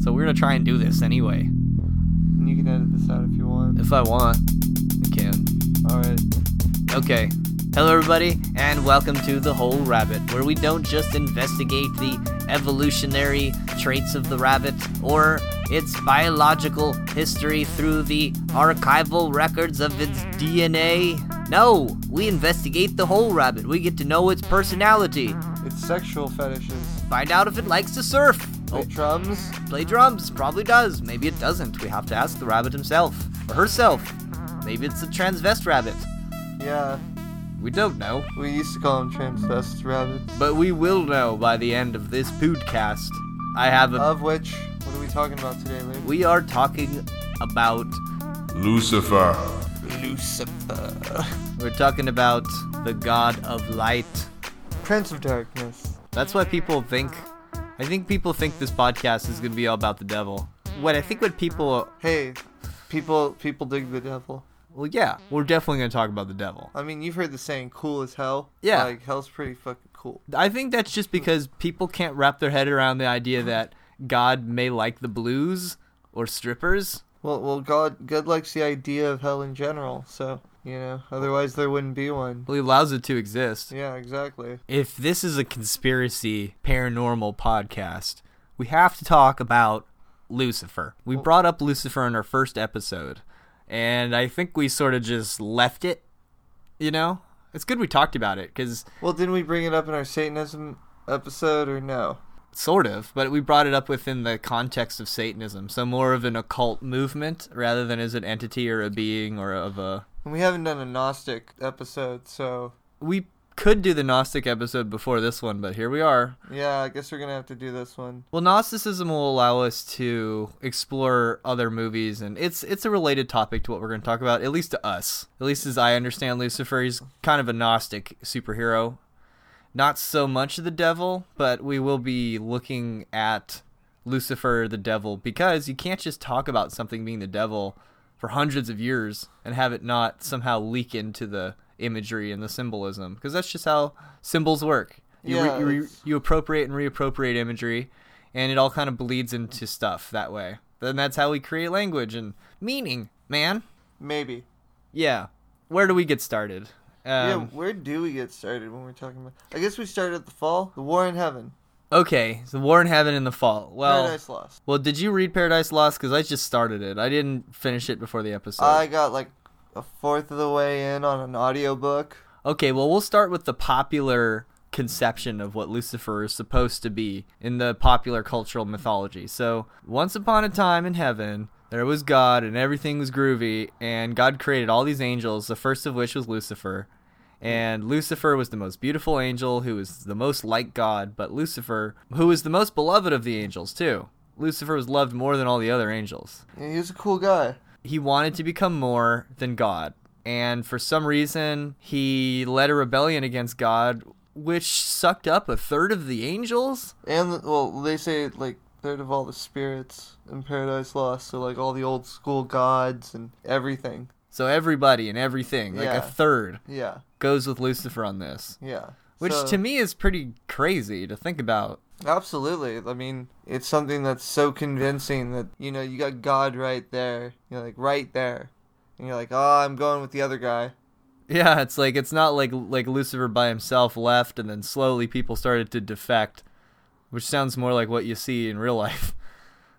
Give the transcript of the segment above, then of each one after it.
So we're gonna try and do this anyway. And you can edit this out if you want. If I want, I can. All right. Okay. Hello, everybody, and welcome to The Whole Rabbit, where we don't just investigate the evolutionary traits of the rabbit or its biological history through the archival records of its DNA. No, we investigate the whole rabbit. We get to know its personality, It's sexual fetishes. find out if it likes to surf. Play Oh, drums. play drums. Probably does. Maybe it doesn't. We have to ask the rabbit himself or herself. Maybe it's a transvest rabbit. Yeah. We don't know. We used to call them transvest rabbits. But we will know by the end of this podcast. I have a. Of which, what are we talking about today, lady? we are talking about. Lucifer. Lucifer. We're talking about the god of light. Prince of Darkness. That's why people think. I think people think this podcast is gonna be all about the devil. What I think what people. Hey, people people dig the devil. Well, yeah, we're definitely gonna talk about the devil. I mean, you've heard the saying "cool as hell." Yeah. Like hell's pretty fucking cool. I think that's just because people can't wrap their head around the idea that God may like the blues or strippers. Well, well, God, God likes the idea of hell in general. So you know, otherwise there wouldn't be one. Well, he allows it to exist. Yeah, exactly. if this is a conspiracy paranormal podcast, we have to talk about Lucifer. We brought up Lucifer in our first episode, and I think we sort of just left it. You know, it's good we talked about it because Well, didn't we bring it up in our Satanism episode or no? sort of, but we brought it up within the context of Satanism, so more of an occult movement rather than as an entity or a being or of a. And we haven't done a Gnostic episode, so We could do the Gnostic episode before this one, but here we are. yeah, I guess we're gonna have to do this one. Well, Gnosticism will allow us to explore other movies, and it's it's a related topic to what we're going to talk about, at least to us. At least as I understand Lucifer, he's kind of a Gnostic superhero. Not so much the devil, but we will be looking at Lucifer, the devil, because you can't just talk about something being the devil for hundreds of years and have it not somehow leak into the imagery and the symbolism, because that's just how symbols work. You, re- Yeah, you, re- you appropriate and reappropriate imagery, and it all kind of bleeds into stuff that way. Then that's how we create language and meaning, man. Maybe. Yeah. Where do we get started? yeah, Um, where do we get started when we're talking about? I guess we started at the fall, the war in heaven, Okay, so War in Heaven in the fall. Well, Paradise Lost. well, did you read Paradise Lost? Because I just started it. I didn't finish it before the episode. I got like a fourth of the way in on an audiobook. Okay, well, we'll start with the popular conception of what Lucifer is supposed to be in the popular cultural mythology. So, once upon a time in heaven, there was God and everything was groovy, and God created all these angels, the first of which was Lucifer. And Lucifer was the most beautiful angel who was the most like God, but Lucifer, who was the most beloved of the angels, too. Lucifer was loved more than all the other angels Yeah, he was a cool guy. he wanted to become more than God. And for some reason, he led a rebellion against God, which sucked up a third of the angels. And well, they say like third of all the spirits in Paradise Lost, so like all the old school gods and everything. So everybody and everything, like Yeah. a third, Yeah, goes with Lucifer on this. yeah. Which So- to me is pretty crazy to think about. Absolutely. I mean, it's something that's so convincing that, you know, you got God right there. You're like, right there. And you're like, oh, I'm going with the other guy. Yeah, it's like it's not like like Lucifer by himself left and then slowly people started to defect, which sounds more like what you see in real life.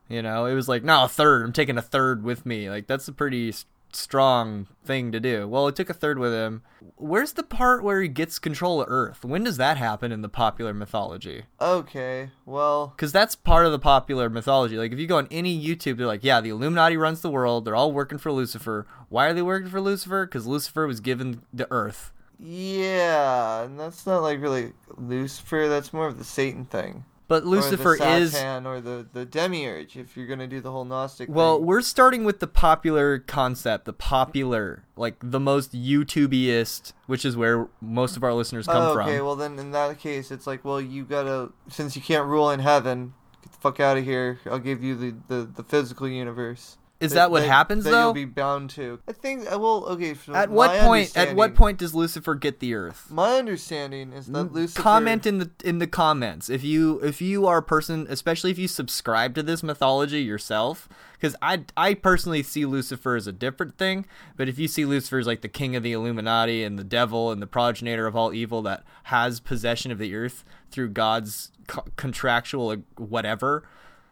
You know, it was like, no, a third. I'm taking a third with me. Like that's a pretty strong thing to do. Well, it took a third with him. Where's the part where he gets control of Earth? When does that happen in the popular mythology? Okay, well, Because that's part of the popular mythology. Like, if you go on any YouTube, they're like, yeah, the Illuminati runs the world. They're all working for Lucifer. Why are they working for Lucifer? Because Lucifer was given the Earth. yeah, and that's not like really Lucifer. That's more of the Satan thing. But Lucifer or the is. Satan or the the demiurge. If you're gonna do the whole Gnostic. Well, thing. we're starting with the popular concept, the popular, like the most YouTubeiest, which is where most of our listeners come oh, from. okay. Well, then in that case, it's like, well, you gotta since you can't rule in heaven, get the fuck out of here. I'll give you the the, the physical universe. Is that what happens that though? You'll be bound to. I think. uh, Well, okay. At what point? At what point does Lucifer get the Earth? My understanding is that Lucifer. Comment in the in the comments if you if you are a person, especially if you subscribe to this mythology yourself, because I I personally see Lucifer as a different thing. But if you see Lucifer as like the king of the Illuminati and the devil and the progenitor of all evil that has possession of the earth through God's co- contractual whatever,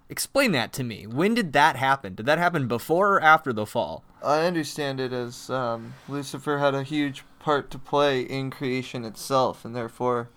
explain that to me. When did that happen? Did that happen before or after the fall? I understand it as um, Lucifer had a huge part to play in creation itself, and therefore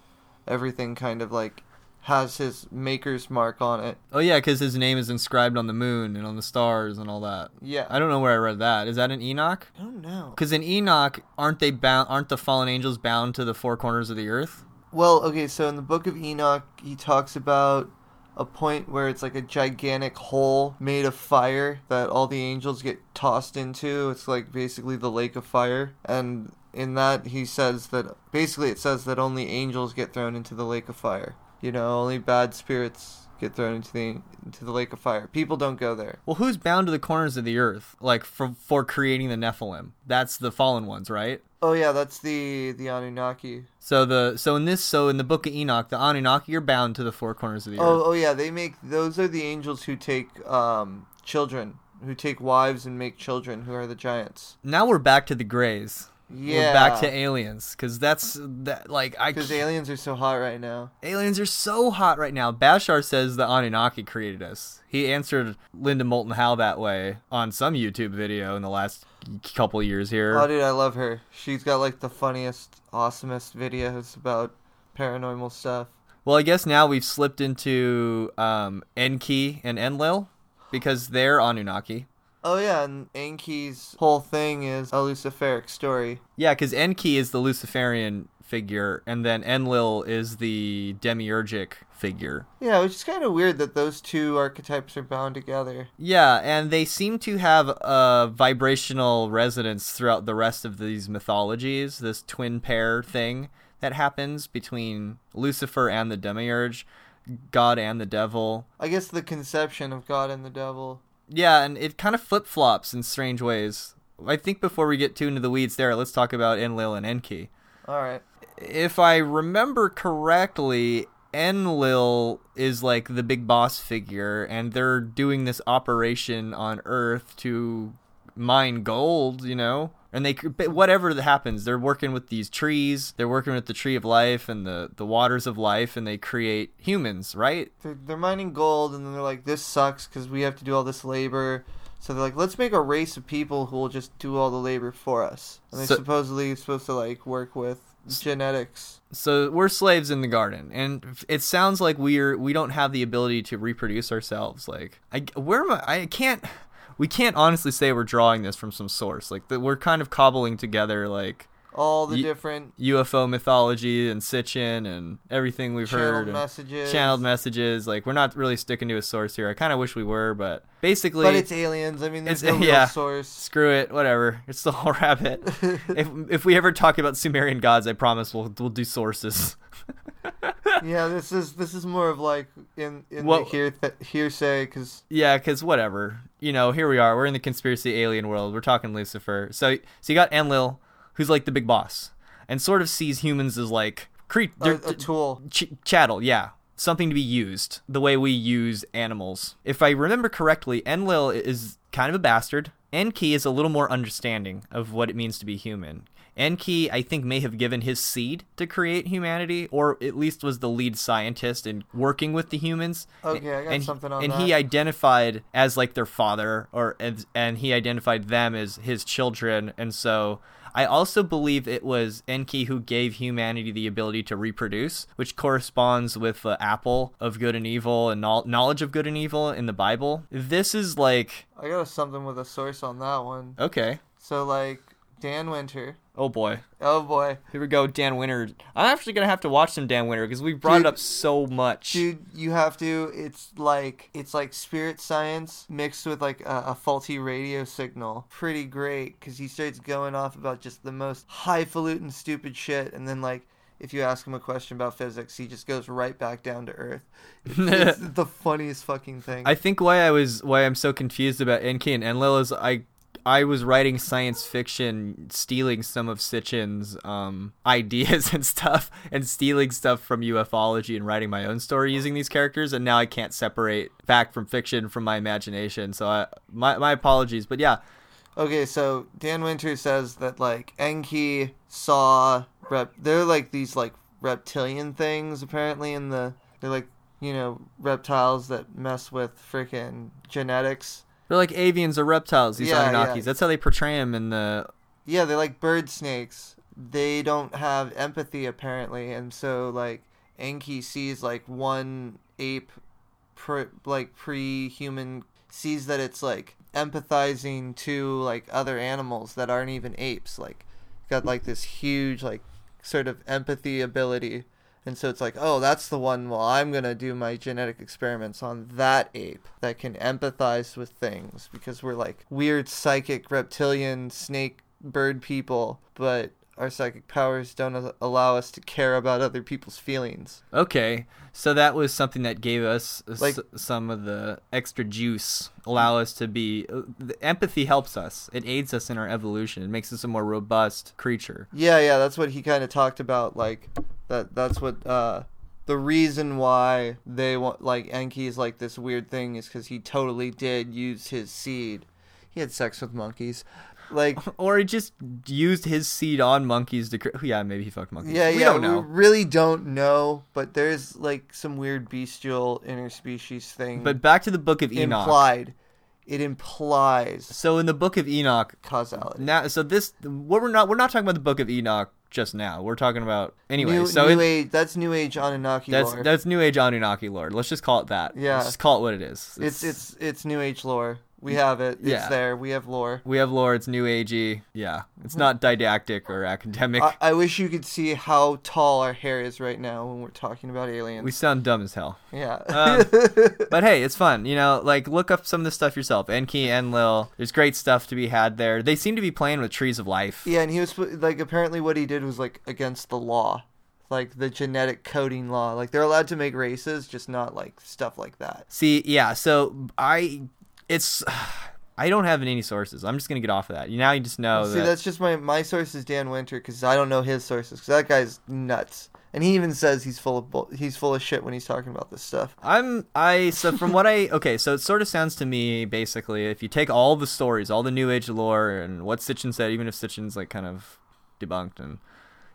everything kind of like has his maker's mark on it. Oh yeah, because his name is inscribed on the moon and on the stars and all that. Yeah. I don't know where I read that. Is that in Enoch? I don't know. Because in Enoch, aren't they bound? Aren't the fallen angels bound to the four corners of the earth? Well, okay, so in the book of Enoch, he talks about a point where it's like a gigantic hole made of fire that all the angels get tossed into. It's like basically the lake of fire. And in that, he says that basically it says that only angels get thrown into the lake of fire. You know, only bad spirits get thrown into the into the lake of fire. People don't go there. Well, who's bound to the corners of the earth, like for for creating the Nephilim? That's the fallen ones, right? Oh yeah, that's the the Anunnaki. So the so in this so in the book of Enoch, the Anunnaki are bound to the four corners of the Oh, earth. oh yeah, they make those are the angels who take um children, who take wives and make children, who are the giants. Now we're back to the Greys. Yeah, We're back to aliens, because that's that like I because aliens are so hot right now. aliens are so hot right now. Bashar says the Anunnaki created us. He answered Linda Moulton Howe that way on some YouTube video in the last couple years here. Oh, dude, I love her. She's got like the funniest, awesomest videos about paranormal stuff. Well, I guess now we've slipped into um, Enki and Enlil because they're Anunnaki. Oh yeah, and Enki's whole thing is a Luciferic story. Yeah, because Enki is the Luciferian figure, and then Enlil is the demiurgic figure. Yeah, which is kind of weird that those two archetypes are bound together. Yeah, and they seem to have a vibrational resonance throughout the rest of these mythologies. This twin pair thing that happens between Lucifer and the demiurge, God and the devil. I guess the conception of God and the devil. Yeah, and it kind of flip flops in strange ways. I think before we get too into the weeds there, let's talk about Enlil and Enki. All right. If I remember correctly, Enlil is like the big boss figure, and they're doing this operation on Earth to mine gold, you know? And they, whatever that happens, they're working with these trees. They're working with the tree of life and the the waters of life, and they create humans, right? They're, they're mining gold, and then they're like, "This sucks because we have to do all this labor." So they're like, "Let's make a race of people who will just do all the labor for us." And they're So- supposedly supposed to like work with genetics. So we're slaves in the garden, and it sounds like we're we don't have the ability to reproduce ourselves. Like, I where am I? I can't. We can't honestly say we're drawing this from some source. Like, that we're kind of cobbling together like All the Ye- different UFO mythology and Sitchin and everything we've channeled heard. messages. Channeled messages. Like, we're not really sticking to a source here. I kind of wish we were, but basically, But it's aliens. I mean, there's It's- no yeah. source. screw it. Whatever. It's the whole rabbit. if if we ever talk about Sumerian gods, I promise we'll we'll do sources. yeah, this is this is more of like in in Well- the hear th- hearsay because Yeah, because whatever. You know, here we are. We're in the conspiracy alien world. We're talking Lucifer. So, so you got Enlil, who's like the big boss, and sort of sees humans as like cre- a, a tool. ch- chattel. Yeah, something to be used the way we use animals. If I remember correctly, Enlil is kind of a bastard. Enki is a little more understanding of what it means to be human. Enki, I think, may have given his seed to create humanity, or at least was the lead scientist in working with the humans. Okay, I got and, something on and that. And he identified as like their father, or and, and he identified them as his children, and so I also believe it was Enki who gave humanity the ability to reproduce, which corresponds with the apple of good and evil and knowl- knowledge of good and evil in the Bible. This is like I got something with a source on that one. okay. So like Dan Winter. Oh boy, Oh boy, here we go, Dan Winter. I'm actually gonna have to watch some Dan Winter because we brought Dude- it up so much. dude, you have to. It's like it's like spirit science mixed with like a, a faulty radio signal. Pretty great because he starts going off about just the most highfalutin stupid shit, and then like if you ask him a question about physics, he just goes right back down to earth. It's, it's the funniest fucking thing. I think why I was why I'm so confused about Enki and Enlil is I I was writing science fiction, stealing some of Sitchin's um, ideas and stuff, and stealing stuff from ufology and writing my own story using these characters, and now I can't separate fact from fiction from my imagination. So I, my my apologies, but yeah, Okay, so Dan Winter says that like Enki saw rep. They're like these like reptilian things apparently in the. They're like you know reptiles that mess with freaking genetics. They're like avians or reptiles. These Yeah, Anunnakis. yeah. That's how they portray them in the. Yeah, they're like bird snakes. They don't have empathy apparently, and so like Enki sees like one ape, pre, like pre-human, sees that it's like empathizing to like other animals that aren't even apes. Like, got like this huge like sort of empathy ability, and so it's like, oh, that's the one. Well, I'm gonna do my genetic experiments on that ape that can empathize with things because we're like weird psychic reptilian snake bird people, but our psychic powers don't allow us to care about other people's feelings. Okay, so that was something that gave us s- Like- some of the extra juice, allow us to be. Uh, the empathy helps us. It aids us in our evolution. It makes us a more robust creature. Yeah, yeah, that's what he kind of talked about. Like that. That's what uh, the reason why they want like Enki is like this weird thing is because he totally did use his seed. He had sex with monkeys. Like Or he just used his seed on monkeys to. Cr- yeah, maybe he fucked monkeys. yeah, we yeah, don't know. we really don't know. But there's like some weird bestial interspecies thing. But back to the Book of Enoch. implied. It implies So in the Book of Enoch, causality. now, so this what we're not we're not talking about the Book of Enoch just now. We're talking about anyway. new, so new age. That's new age Anunnaki that's lore. that's New Age Anunnaki lore. Let's just call it that. Yeah. Let's just call it what it is. it's it's it's new age lore. We have it. It's Yeah. there. We have lore. We have lore. It's new agey. Yeah, it's not didactic or academic. I, I wish you could see how tall our hair is right now when we're talking about aliens. we sound dumb as hell. yeah. Um, But hey, it's fun. You know, like look up some of the stuff yourself. Enki, and Enlil. There's great stuff to be had there. They seem to be playing with trees of life. yeah, and he was like, apparently, what he did was like against the law, like the genetic coding law. Like they're allowed to make races, just not like stuff like that. See, yeah. So I, it's. I don't have any sources. I'm just gonna get off of that. You now you just know See, that. that's just my my source is Dan Winter because I don't know his sources because that guy's nuts, and he even says he's full of bull- he's full of shit when he's talking about this stuff. I'm I so from what I okay, so it sort of sounds to me basically if you take all the stories, all the new age lore and what Sitchin said, even if Sitchin's like kind of debunked and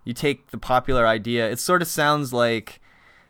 you take the popular idea, it sort of sounds like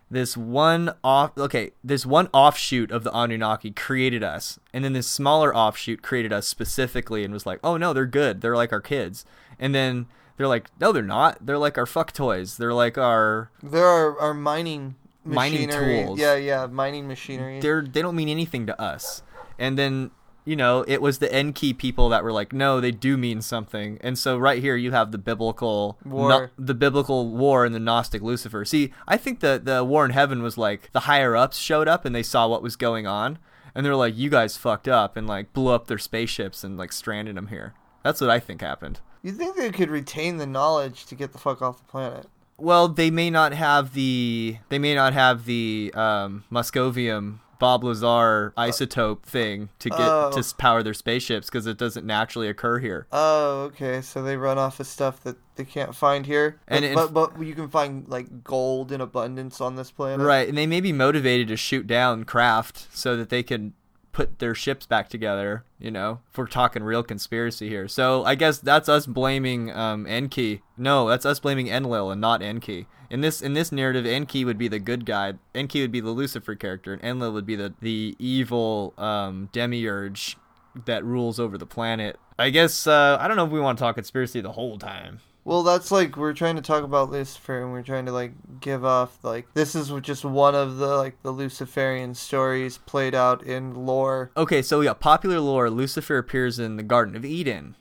this one off okay, this one offshoot of the Anunnaki created us, and then this smaller offshoot created us specifically and was like, Oh no, they're good. They're like our kids. And then they're like, No, they're not. They're like our fuck toys. They're like our they're our, mining Mining machinery. tools. Yeah, yeah, mining machinery. they're they don't mean anything to us. And then you know it was the Enki people that were like, no, they do mean something. And so right here you have the biblical War. no- the biblical war and the Gnostic Lucifer. See, I think the the war in heaven was like the higher ups showed up and they saw what was going on, and they're like, you guys fucked up and like blew up their spaceships and like stranded them here. That's what I think happened. You think they could retain the knowledge to get the fuck off the planet? Well, they may not have the they may not have the um, Moscovium Bob Lazar isotope thing to get Oh. to power their spaceships because it doesn't naturally occur here. Oh, okay. So they run off of stuff that they can't find here, but, And but, but you can find like gold in abundance on this planet. Right, and they may be motivated to shoot down craft so that they can put their ships back together. You know, if we're talking real conspiracy here. So I guess that's us blaming um, Enki. No, that's us blaming Enlil and not Enki. In this in this narrative, Enki would be the good guy. Enki would be the Lucifer character, and Enlil would be the the evil um, demiurge that rules over the planet. I guess uh, I don't know if we want to talk conspiracy the whole time. Well, that's like we're trying to talk about Lucifer, and we're trying to like give off like this is just one of the like the Luciferian stories played out in lore. Okay, so yeah, popular lore: Lucifer appears in the Garden of Eden.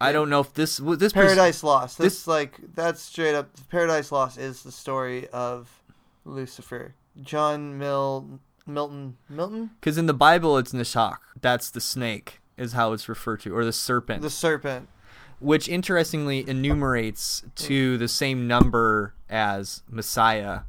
I don't know if this was this Paradise Lost. This, this- like that's straight up. Paradise Lost is the story of Lucifer. John Mill Milton Milton Because in the Bible, it's Nishak. That's the snake, is how it's referred to, or the serpent. the serpent. Which interestingly enumerates to the same number as Messiah.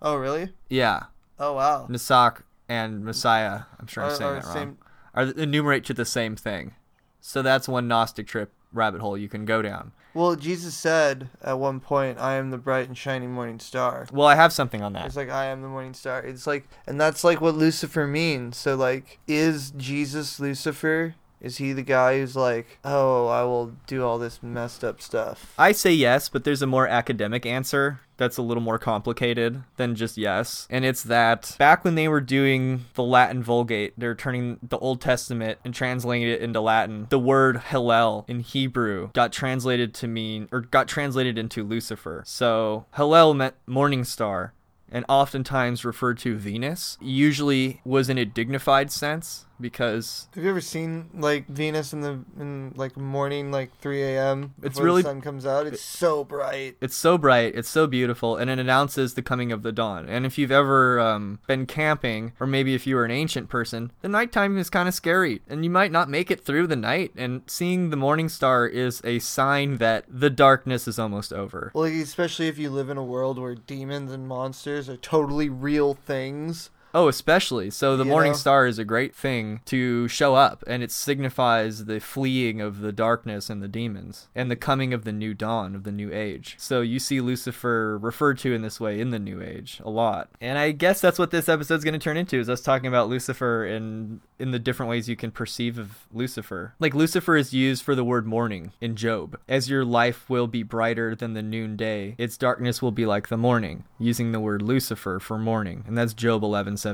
Oh, really? Yeah, Oh, wow. Nisak and Messiah. I'm sure I'm Are- saying are that wrong. same- Are enumerate to the same thing. So that's one Gnostic trip rabbit hole you can go down. Well, Jesus said at one point, "I am the bright and shining morning star." Well, I have something on that. It's like I am the morning star. It's like, and that's like what Lucifer means. So like, is Jesus Lucifer? Is he the guy who's like, oh, I will do all this messed up stuff? I say yes, but there's a more academic answer that's a little more complicated than just yes. And it's that back when they were doing the Latin Vulgate, they're turning the Old Testament and translating it into Latin. The word Hillel in Hebrew got translated to mean, or got translated into Lucifer. So Hillel meant morning star. And oftentimes referred to Venus, usually was in a dignified sense because Have you ever seen like Venus in the in like morning, like 3 a.m. It's before really- the sun comes out? It's so bright. It's so bright, it's so beautiful, and it announces the coming of the dawn. And if you've ever um, been camping, or maybe if you were an ancient person, the nighttime is kind of scary, and you might not make it through the night. And seeing the morning star is a sign that the darkness is almost over. Well, like, especially if you live in a world where demons and monsters are totally real things. Oh, especially. So the You morning know? star is a great thing to show up, and it signifies the fleeing of the darkness and the demons, and the coming of the new dawn of the new age. So you see Lucifer referred to in this way in the new age a lot. And I guess that's what this episode's going to turn into is us talking about Lucifer and in the different ways you can perceive of Lucifer. Like Lucifer is used for the word morning in Job. As your life will be brighter than the noonday, its darkness will be like the morning, using the word Lucifer for morning. And that's Job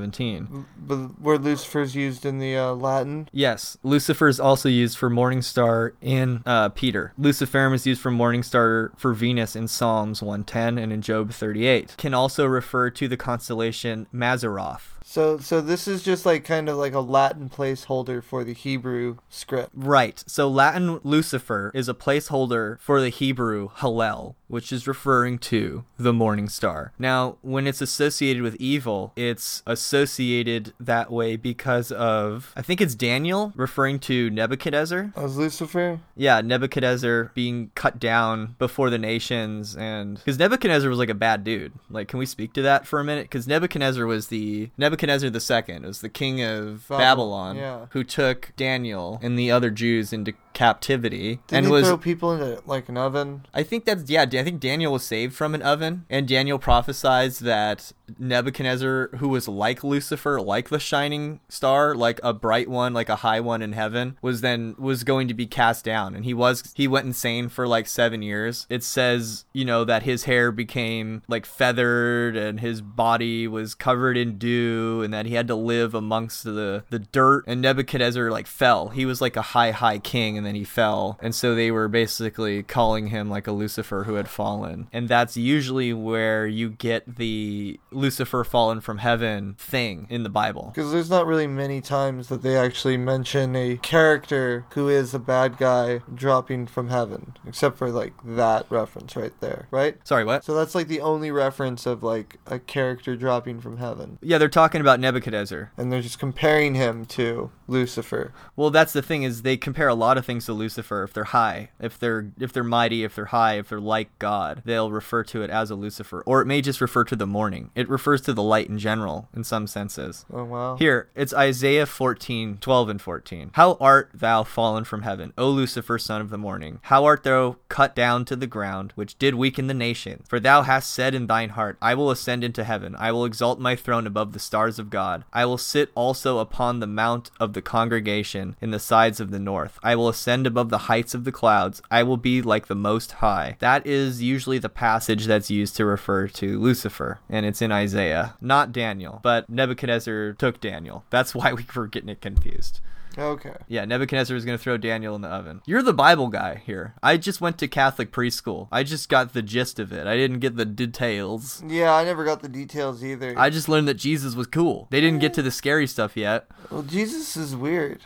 11:17. But where Lucifer's used in the uh, Latin. Yes, Lucifer is also used for morning star in uh, Peter. Luciferum is used for morning star for Venus in Psalms 110 and in Job 38. Can also refer to the constellation Mazaroth. So, so this is just like kind of like a Latin placeholder for the Hebrew script. Right. So Latin Lucifer is a placeholder for the Hebrew Hallel, which is referring to the morning star. Now, when it's associated with evil, it's associated that way because of I think it's Daniel referring to Nebuchadnezzar. As Lucifer? Yeah, Nebuchadnezzar being cut down before the nations, and because Nebuchadnezzar was like a bad dude. Like, can we speak to that for a minute? Because Nebuchadnezzar was the Nebuchadnezzar the second was the king of Babel- Babylon, yeah. who took Daniel and the other Jews into captivity, Didn't and he was throw people into like an oven? I think that's yeah. I think Daniel was saved from an oven, and Daniel prophesies that Nebuchadnezzar, who was like Lucifer, like the shining star, like a bright one, like a high one in heaven, was then was going to be cast down, and he was he went insane for like seven years. It says you know that his hair became like feathered, and his body was covered in dew, and that he had to live amongst the the dirt. And Nebuchadnezzar like fell. He was like a high high king, and then he fell, and so they were basically calling him like a Lucifer who had fallen, and that's usually where you get the Lucifer fallen from heaven thing in the Bible. Because there's not really many times that they actually mention a character who is a bad guy dropping from heaven, except for like that reference right there, right? Sorry, what? So that's like the only reference of like a character dropping from heaven. Yeah, they're talking about Nebuchadnezzar. And they're just comparing him to Lucifer. Well, that's the thing is they compare a lot of things to Lucifer. If they're high, if they're if they're mighty, if they're high, if they're like God, they'll refer to it as a Lucifer, or it may just refer to the morning. It refers to the light in general in some senses. Oh wow. Here, it's Isaiah 14, 12 and 14. How art thou fallen from heaven, O Lucifer, son of the morning? How art thou cut down to the ground, which did weaken the nation? For thou hast said in thine heart, I will ascend into heaven, I will exalt my throne above the stars of God. I will sit also upon the mount of the congregation in the sides of the north. I will ascend above the heights of the clouds. I will be like the Most High. That is usually the passage that's used to refer to Lucifer, and it's in Isaiah, not Daniel, but Nebuchadnezzar took Daniel. That's why we were getting it confused. Okay. Yeah, Nebuchadnezzar was going to throw Daniel in the oven. You're the Bible guy here. I just went to Catholic preschool. I just got the gist of it. I didn't get the details. Yeah, I never got the details either. I just learned that Jesus was cool. They didn't get to the scary stuff yet. Well, Jesus is weird.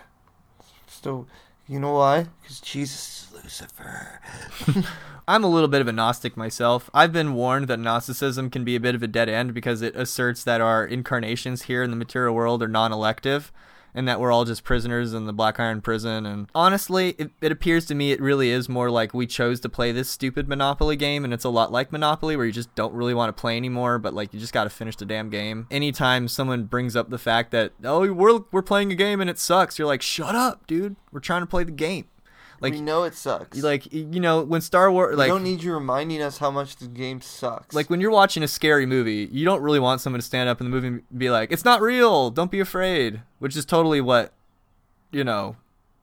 So, you know why? Because Jesus is Lucifer. I'm a little bit of a Gnostic myself. I've been warned that Gnosticism can be a bit of a dead end because it asserts that our incarnations here in the material world are non elective. And that we're all just prisoners in the Black Iron prison. And honestly, it, it appears to me it really is more like we chose to play this stupid Monopoly game, and it's a lot like Monopoly where you just don't really want to play anymore, but like you just got to finish the damn game. Anytime someone brings up the fact that oh we're we're playing a game and it sucks, you're like shut up, dude. We're trying to play the game. Like we know it sucks. like you know when Star Wars we like don't need you reminding us how much the game sucks. like when you're watching a scary movie, you don't really want someone to stand up in the movie and be like, "It's not real. Don't be afraid," which is totally what you know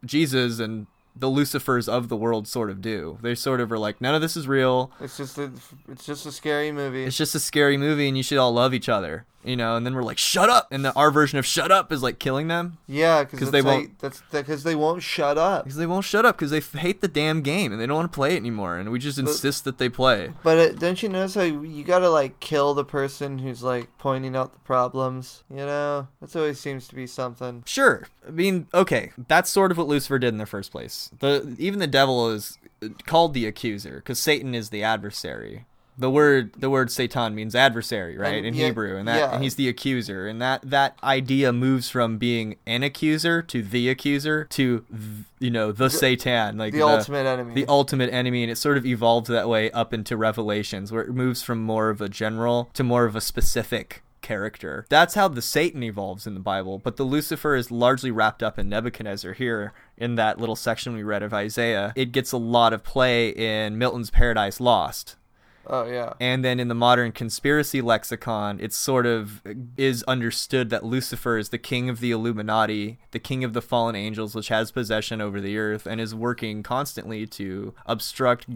Jesus and the Lucifers of the world sort of do. They sort of are like, "None of this is real. it's just a, it's just a scary movie. It's just a scary movie, and you should all love each other." You know, and then we're like, "Shut up!" And the, our version of "shut up" is like killing them Yeah, because they won't-. That's because they won't shut up. because they won't shut up because they f- hate the damn game and they don't want to play it anymore, and we just insist that they play. But uh, don't you notice how you gotta like kill the person who's like pointing out the problems? You know, that's always seems to be something. Sure. I mean, okay, that's sort of what Lucifer did in the first place. The even the devil is called the accuser because Satan is the adversary. The word the word Satan means adversary, right, And in yeah- Hebrew, and that yeah. and he's the accuser, and that that idea moves from being an accuser to the accuser to th- you know the, Satan, like The, ultimate enemy. the ultimate enemy and it sort of evolved that way up into revelations where it moves from more of a general to more of a specific character that's how the satan evolves in the bible but the lucifer is largely wrapped up in nebuchadnezzar here in that little section we read of isaiah it gets a lot of play in milton's paradise lost oh yeah. and then in the modern conspiracy lexicon, it sort of is understood that Lucifer is the king of the Illuminati, the king of the fallen angels, which has possession over the earth and is working constantly to obstruct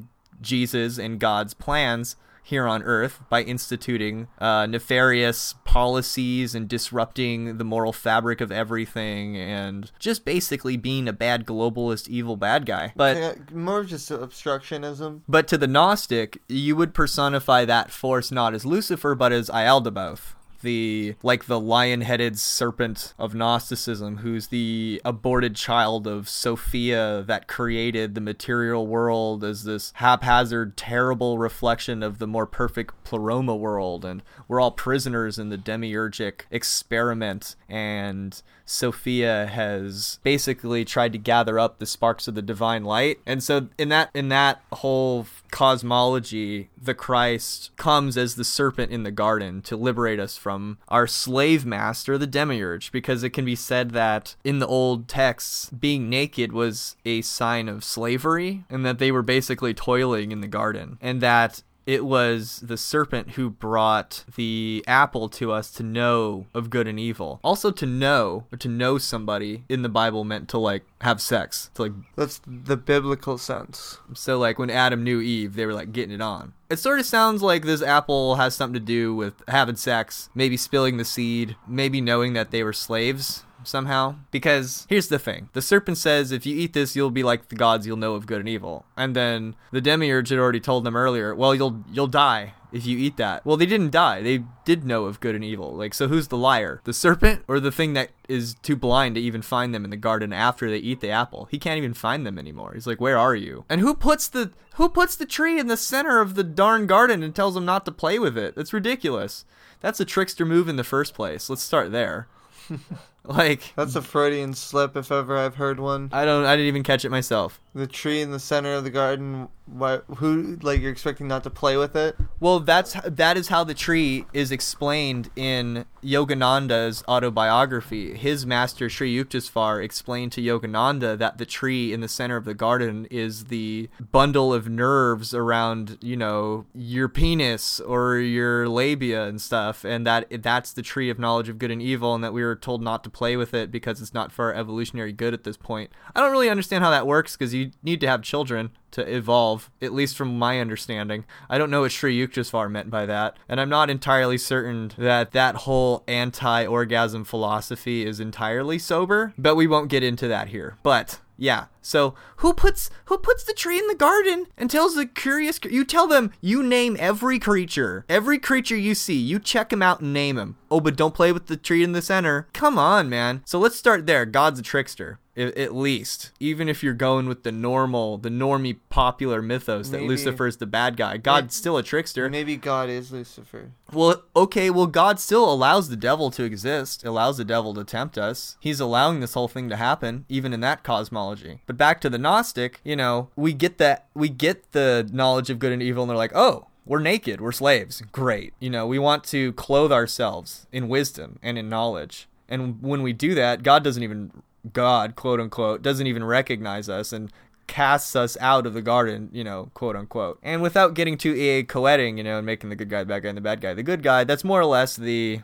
Jesus and God's plans here on earth by instituting uh, nefarious policies and disrupting the moral fabric of everything and just basically being a bad globalist evil bad guy but Yeah, more just obstructionism. but to the Gnostic, you would personify that force not as Lucifer, but as Ialdabaoth, the like the lion-headed serpent of Gnosticism, who's the aborted child of Sophia that created the material world as this haphazard, terrible reflection of the more perfect pleroma world, and we're all prisoners in the demiurgic experiment. And Sophia has basically tried to gather up the sparks of the divine light. And so in that in that whole cosmology, the Christ comes as the serpent in the garden to liberate us from our slave master, the demiurge, because it can be said that in the old texts, being naked was a sign of slavery and that they were basically toiling in the garden. And that it was the serpent who brought the apple to us to know of good and evil. Also to know or to know somebody in the Bible meant to like have sex. To like That's the biblical sense. so like when Adam knew Eve, they were like getting it on. It sort of sounds like this apple has something to do with having sex, maybe spilling the seed, maybe knowing that they were slaves somehow. Because here's the thing. The serpent says if you eat this you'll be like the gods, you'll know of good and evil. And then the demiurge had already told them earlier, well you'll you'll die if you eat that. Well, they didn't die. They did know of good and evil. Like, so who's the liar? The serpent or the thing that is too blind to even find them in the garden after they eat the apple? He can't even find them anymore. He's like, "Where are you?" And who puts the who puts the tree in the center of the darn garden and tells them not to play with it? That's ridiculous. That's a trickster move in the first place. Let's start there. like, That's a Freudian slip if ever I've heard one. I don't I didn't even catch it myself. The tree in the center of the garden. Why? Who? Like you're expecting not to play with it? Well, that's that is how the tree is explained in Yogananda's autobiography. His master Sri Yukteswar explained to Yogananda that the tree in the center of the garden is the bundle of nerves around, you know, your penis or your labia and stuff, and that that's the tree of knowledge of good and evil, and that we were told not to play with it because it's not for our evolutionary good at this point. I don't really understand how that works because you need to have children to evolve, at least from my understanding. I don't know what Sri Yukteswar meant by that, and I'm not entirely certain that that whole anti-orgasm philosophy is entirely sober, but we won't get into that here. But yeah, so who puts who puts the tree in the garden and tells the curious you tell them you name every creature, every creature you see, you check them out and name them. Oh, but don't play with the tree in the center. Come on, man. So let's start there. God's a trickster at least. Even if you're going with the normal, the normie popular mythos that Maybe- Lucifer's the bad guy, God's still a trickster. Maybe God is Lucifer. Well, okay, well, God still allows the devil to exist, allows the devil to tempt us. He's allowing this whole thing to happen, even in that cosmology. But back to the Gnostic, you know, we get that, we get the knowledge of good and evil, and they're like, oh, we're naked, we're slaves. Great. You know, we want to clothe ourselves in wisdom and in knowledge. And when we do that, God doesn't even, God, quote unquote, doesn't even recognize us and casts us out of the garden, you know, quote unquote. And without getting too EA coeting, you know, and making the good guy the bad guy and the bad guy the good guy, that's more or less the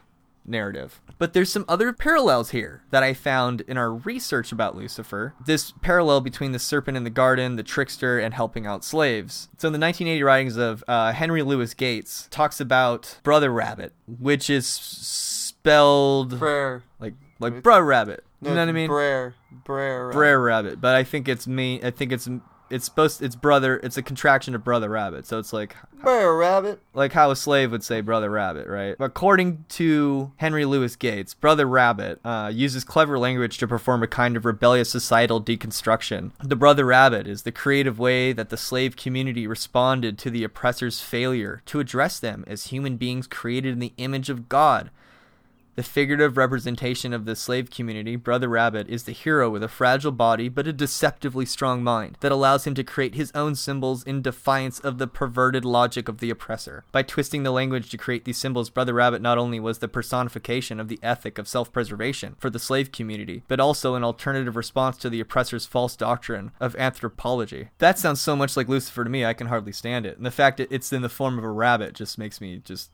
narrative. But there's some other parallels here that I found in our research about Lucifer. This parallel between the serpent in the garden, the trickster, and helping out slaves. So in the 1980 writings of uh, Henry Louis Gates talks about Brother Rabbit, which is spelled Brer. like like Brother Rabbit. You know what I mean? Brer. Brer. Brer Rabbit, but I think it's me. I think it's it's supposed it's brother. It's a contraction of Brother Rabbit, so it's like Brer Rabbit. like how a slave would say Brother Rabbit, right? According to Henry Louis Gates, Brother Rabbit uh, uses clever language to perform a kind of rebellious societal deconstruction. The Brother Rabbit is the creative way that the slave community responded to the oppressor's failure to address them as human beings created in the image of God. The figurative representation of the slave community, Brother Rabbit, is the hero with a fragile body but a deceptively strong mind that allows him to create his own symbols in defiance of the perverted logic of the oppressor. By twisting the language to create these symbols, Brother Rabbit not only was the personification of the ethic of self preservation for the slave community, but also an alternative response to the oppressor's false doctrine of anthropology. That sounds so much like Lucifer to me, I can hardly stand it. And the fact that it's in the form of a rabbit just makes me just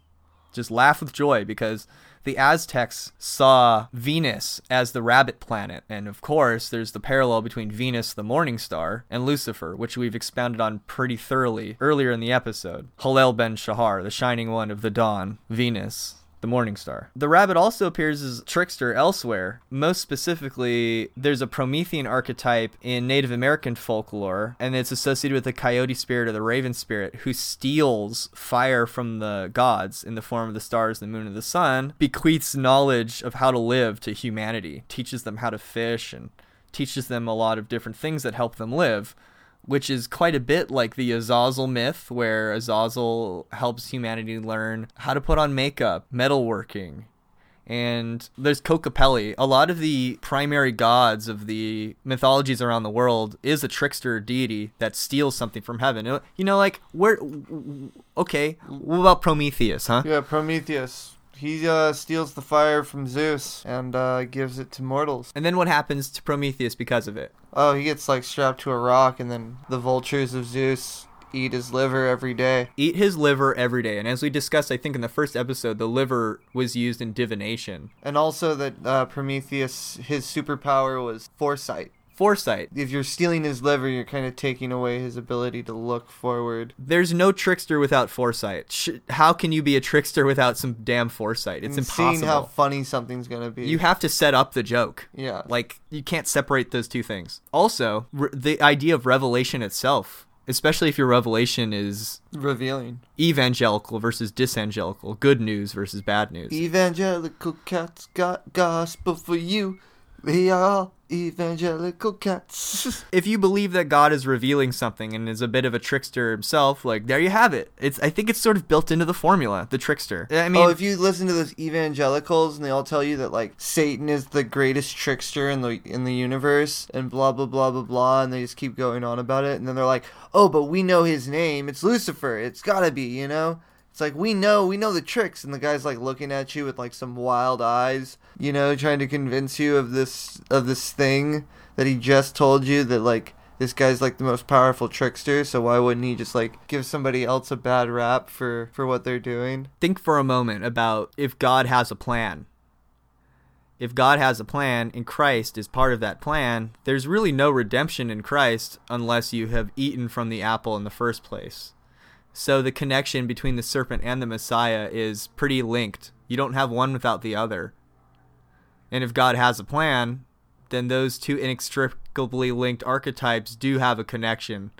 just laugh with joy because the Aztecs saw Venus as the rabbit planet. And of course, there's the parallel between Venus, the morning star, and Lucifer, which we've expounded on pretty thoroughly earlier in the episode. Halel ben Shahar, the shining one of the dawn, Venus. The morning star. The rabbit also appears as trickster elsewhere. Most specifically, there's a Promethean archetype in Native American folklore, and it's associated with the coyote spirit or the raven spirit who steals fire from the gods in the form of the stars, the moon, and the sun, bequeaths knowledge of how to live to humanity, teaches them how to fish, and teaches them a lot of different things that help them live which is quite a bit like the Azazel myth, where Azazel helps humanity learn how to put on makeup, metalworking. And there's Kokopelli. A lot of the primary gods of the mythologies around the world is a trickster deity that steals something from heaven. You know, like where? Okay, what about Prometheus, huh? Yeah, Prometheus. He uh, steals the fire from Zeus and uh, gives it to mortals. And then what happens to Prometheus because of it? Oh, he gets like strapped to a rock, and then the vultures of Zeus eat his liver every day. Eat his liver every day. And as we discussed, I think in the first episode, the liver was used in divination. And also that uh, Prometheus, his superpower was foresight. Foresight. If you're stealing his liver, you're kind of taking away his ability to look forward. There's no trickster without foresight. Sh- how can you be a trickster without some damn foresight? It's and impossible. Seeing how funny something's gonna be. you have to set up the joke. yeah. Like you can't separate those two things. Also, re- the idea of revelation itself, especially if your revelation is revealing. evangelical versus disangelical, good news versus bad news. Evangelical cats got gospel for you. We are evangelical cats. if you believe that God is revealing something and is a bit of a trickster himself, like there you have it. It's I think it's sort of built into the formula, the trickster. I mean, oh, if you listen to those evangelicals and they all tell you that like Satan is the greatest trickster in the in the universe and blah blah blah blah blah, and they just keep going on about it, and then they're like, oh, but we know his name. It's Lucifer. It's gotta be, you know. It's like we know, we know the tricks, and the guy's like looking at you with like some wild eyes, you know, trying to convince you of this of this thing that he just told you that like this guy's like the most powerful trickster. So why wouldn't he just like give somebody else a bad rap for for what they're doing? think for a moment about if God has a plan. If God has a plan and Christ is part of that plan, there's really no redemption in Christ unless you have eaten from the apple in the first place. So the connection between the serpent and the Messiah is pretty linked. You don't have one without the other. And if God has a plan, then those two inextricably linked archetypes do have a connection.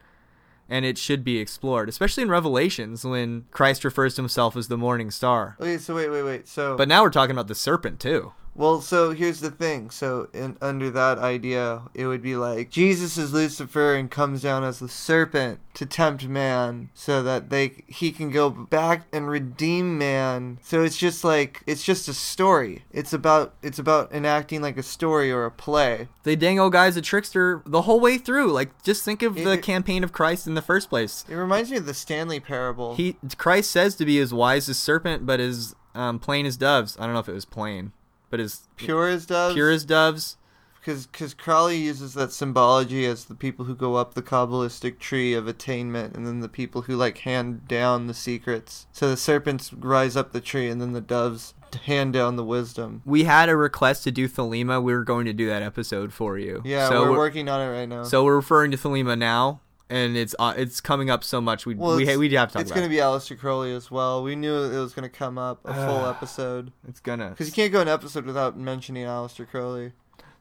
And it should be explored, especially in Revelations when Christ refers to himself as the morning star. Okay, so wait, wait, wait. So But now we're talking about the serpent too. Well, so here's the thing. So in under that idea, it would be like Jesus is Lucifer and comes down as the serpent to tempt man, so that they he can go back and redeem man. So it's just like it's just a story. It's about it's about enacting like a story or a play. They dang old guy's a trickster the whole way through. Like, just think of It- the campaign of Christ in the first place. It reminds me of the Stanley Parable. He Christ says to be as wise as serpent, but as um, plain as doves. I don't know if it was plain, but as pure as doves. pure as doves. Because because Crowley uses that symbology as the people who go up the kabbalistic tree of attainment, and then the people who like hand down the secrets. So the serpents rise up the tree, and then the doves hand down the wisdom. We had a request to do Thelema. We were going to do that episode for you. Yeah, so we're, working on it right now. So we're referring to Thelema now, and it's uh, it's coming up so much. We well, we we have to talk it's about. gonna be Aleister Crowley as well. We knew it was gonna come up a full episode. It's gonna. because you can't go an episode without mentioning Aleister Crowley.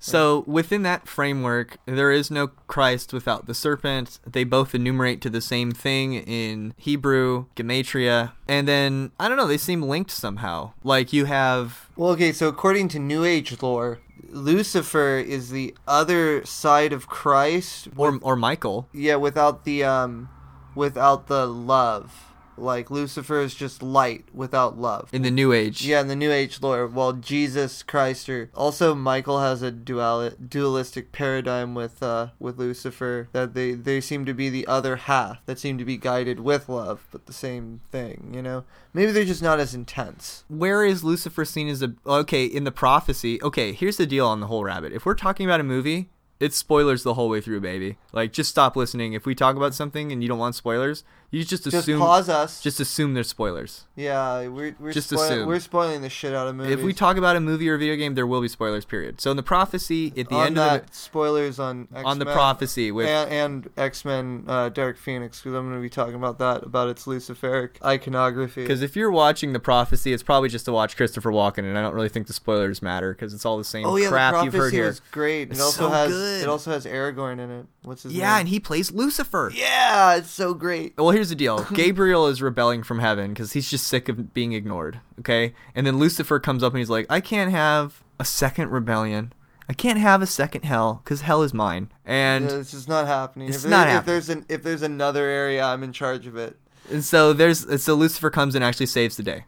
So within that framework, there is no Christ without the serpent. They both enumerate to the same thing in Hebrew, Gematria, and then I don't know. They seem linked somehow. Like you have Well, okay, so according to New Age lore, Lucifer is the other side of Christ or or Michael. Yeah, without the um without the love. Like Lucifer is just light without love. in the New Age. Yeah, in the New Age lore, while Jesus Christ or also Michael has a dual dualistic paradigm with uh with Lucifer that they they seem to be the other half that seem to be guided with love, but the same thing, you know. Maybe they're just not as intense. Where is Lucifer seen as a okay in the prophecy? Okay, here's the deal on the whole rabbit. If we're talking about a movie, it's spoilers the whole way through, baby. Like just stop listening. If we talk about something and you don't want spoilers, you just Just assume pause us. just assume there's spoilers. yeah, we're we're just spoil- assume. we're spoiling the shit out of movies. If we talk about a movie or video game, there will be spoilers. Period. So in the prophecy, at the on end that, of the spoilers on X-Men. on the prophecy with and, and X Men uh, Dark Phoenix because I'm going to be talking about that about its Luciferic iconography. because if you're watching the prophecy, it's probably just to watch Christopher Walken, and I don't really think the spoilers matter because it's all the same oh yeah, crap the you've heard here. was great. It It's also so has good. it also has Aragorn in it. What's his Yeah, name? and he plays Lucifer. yeah, it's so great. Well, here's the deal. Gabriel is rebelling from heaven because he's just sick of being ignored. Okay, and then Lucifer comes up and he's like, "I can't have a second rebellion. I can't have a second hell because hell is mine." And Yeah, it's just not happening. It's if, there- not if happening. there's an if there's another area, I'm in charge of it. and so there's so Lucifer comes and actually saves the day.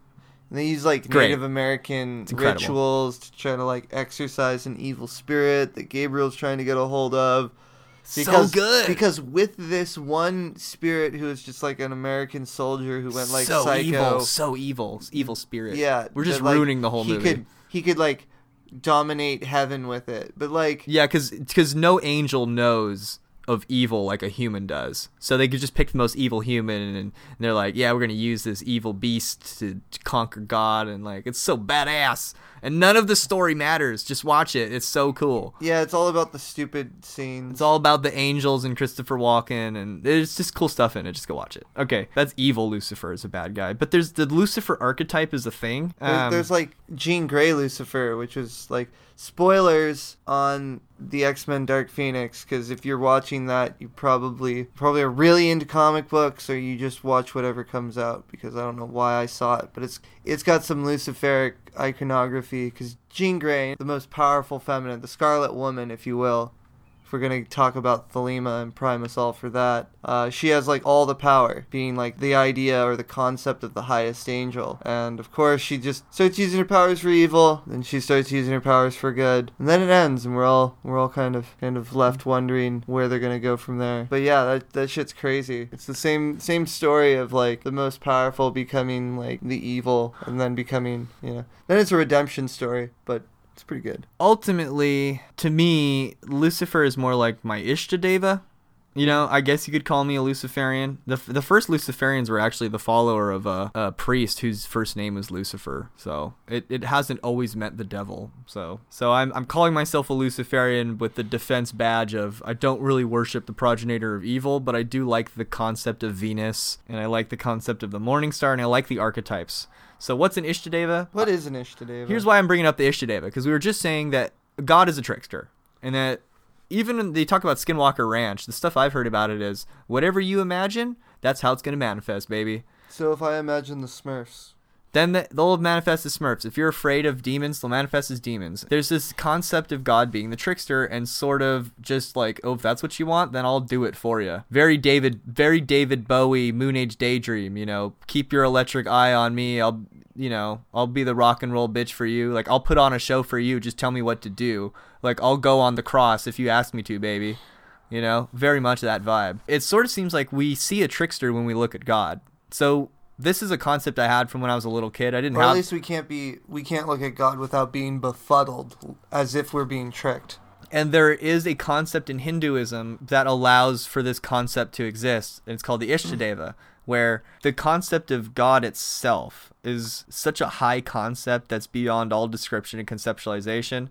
And they use like Great. Native American rituals to try to like exorcise an evil spirit that Gabriel's trying to get a hold of. So good. Because with this one spirit who is just like an American soldier who went like so psycho. evil, so evil, evil spirit. Yeah, we're just that, like, ruining the whole he movie. Could, he could like dominate heaven with it, but like Yeah, because no angel knows of evil like a human does. So they could just pick the most evil human, and, and they're like, yeah, we're gonna use this evil beast to, to conquer God, and like it's so badass. And none of the story matters. Just watch it. It's so cool. yeah, it's all about the stupid scenes. It's all about the angels and Christopher Walken, and there's just cool stuff in it. Just go watch it. Okay, that's evil Lucifer is a bad guy, but there's the Lucifer archetype is a thing. There's, Um, there's like Jean Grey Lucifer, which is like spoilers on the X Men Dark Phoenix. Because if you're watching that, you probably probably are really into comic books, or you just watch whatever comes out. Because I don't know why I saw it, but it's it's got some Luciferic iconography. Because Jean Grey, the most powerful feminine, the Scarlet Woman, if you will. We're gonna talk about Thelema and Primus all for that, uh, she has like all the power, being like the idea or the concept of the highest angel. And of course, she just starts using her powers for evil, then she starts using her powers for good, and then it ends, and we're all we're all kind of kind of left wondering where they're gonna go from there. But yeah, that that shit's crazy. It's the same same story of like the most powerful becoming like the evil, and then becoming you know. Then it's a redemption story, but it's pretty good. ultimately, to me, Lucifer is more like my Ishtadeva. You know, I guess you could call me a Luciferian. The, the first Luciferians were actually the follower of a, a priest whose first name was Lucifer. So it, it hasn't always meant the devil. So so I'm, I'm calling myself a Luciferian with the defense badge of I don't really worship the progenitor of evil, but I do like the concept of Venus, and I like the concept of the morning star, and I like the archetypes. So what's an Ishtadeva? What is an Ishtadeva? Here's why I'm bringing up the Ishtadeva because we were just saying that God is a trickster, and that even they talk about Skinwalker Ranch, the stuff I've heard about it is whatever you imagine, that's how it's going to manifest, baby. So if I imagine the Smurfs, Then the, they'll manifest as Smurfs. If you're afraid of demons, they'll manifest as demons. There's this concept of God being the trickster and sort of just like, oh, if that's what you want, then I'll do it for you. Very David, very David Bowie, Moon Age Daydream. You know, keep your electric eye on me. I'll, you know, I'll be the rock and roll bitch for you. Like I'll put on a show for you. Just tell me what to do. Like I'll go on the cross if you ask me to, baby. You know, very much that vibe. It sort of seems like we see a trickster when we look at God. So this is a concept I had from when I was a little kid. I didn't Or have at least we can't be we can't look at God without being befuddled as if we're being tricked. and there is a concept in Hinduism that allows for this concept to exist. And it's called the Ishtadeva, where the concept of God itself is such a high concept that's beyond all description and conceptualization.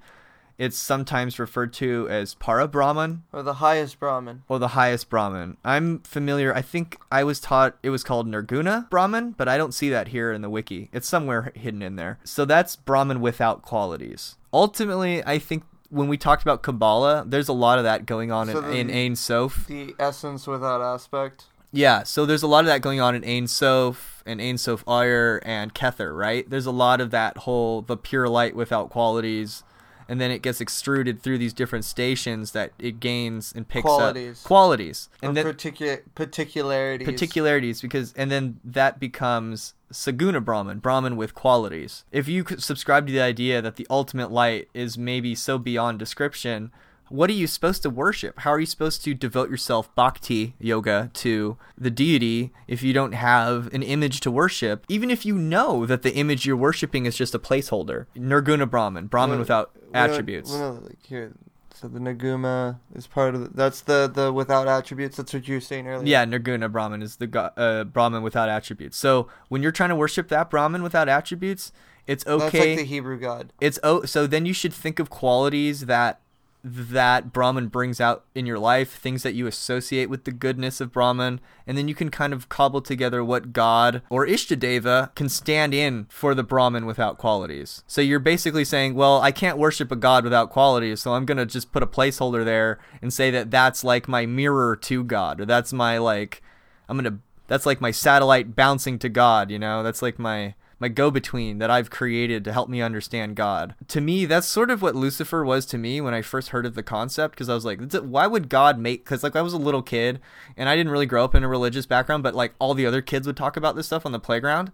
It's sometimes referred to as Para Brahman Or the highest Brahman. or the highest Brahman. I'm familiar. I think I was taught it was called Nirguna Brahman, but I don't see that here in the wiki. It's somewhere hidden in there. So that's Brahman without qualities. Ultimately, I think when we talked about Kabbalah, there's a lot of that going on So in, the- in Ein Sof. The essence without aspect. Yeah, so there's a lot of that going on in Ein Sof and Ein Sof Ayr and Kether, right? There's a lot of that whole the pure light without qualities, and then it gets extruded through these different stations that it gains and picks Qualities. up qualities, and then particular particularities. particularities because and then that becomes saguna brahman brahman with qualities if you subscribe to the idea that the ultimate light is maybe so beyond description what are you supposed to worship how are you supposed to devote yourself bhakti yoga to the deity if you don't have an image to worship even if you know that the image you're worshiping is just a placeholder nirguna brahman brahman Well, without We don't- attributes we don't- like here, so the Naguma is part of the, that's the the without attributes. That's what you were saying earlier. Yeah, Nirguna Brahman is the go- uh, Brahman without attributes. So when you're trying to worship that Brahman without attributes, it's okay. that's like the Hebrew God. it's oh, so then you should think of qualities that that Brahman brings out in your life, things that you associate with the goodness of Brahman, and then you can kind of cobble together what God or Ishtadeva can stand in for the Brahman without qualities. So you're basically saying, well, I can't worship a God without qualities, so I'm going to just put a placeholder there and say that that's like my mirror to God, or that's my like I'm going to that's like my satellite bouncing to God, you know? That's like my my go-between that I've created to help me understand God. To me, that's sort of what Lucifer was to me when I first heard of the concept because I was like, why would God make cuz like I was a little kid and I didn't really grow up in a religious background, but like all the other kids would talk about this stuff on the playground.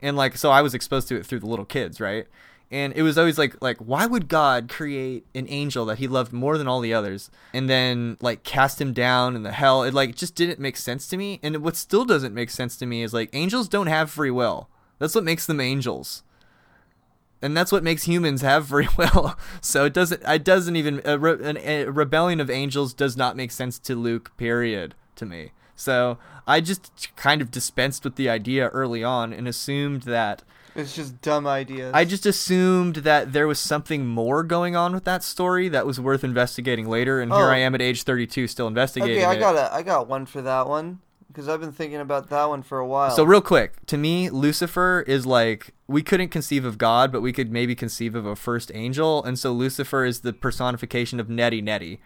And like so I was exposed to it through the little kids, right? And it was always like like why would God create an angel that he loved more than all the others and then like cast him down in the hell? It like just didn't make sense to me. And what still doesn't make sense to me is like angels don't have free will. That's what makes them angels. And that's what makes humans have free will. So it doesn't it doesn't even a, re, an, a rebellion of angels does not make sense to Luke period to me. So I just kind of dispensed with the idea early on and assumed that It's just dumb ideas. I just assumed that there was something more going on with that story that was worth investigating later, and here Oh. I am at age 32 still investigating okay. I it. got a I got one for that one because I've been thinking about that one for a while. So real quick, to me, Lucifer is like we couldn't conceive of God, but we could maybe conceive of a first angel, and so Lucifer is the personification of Neti Neti.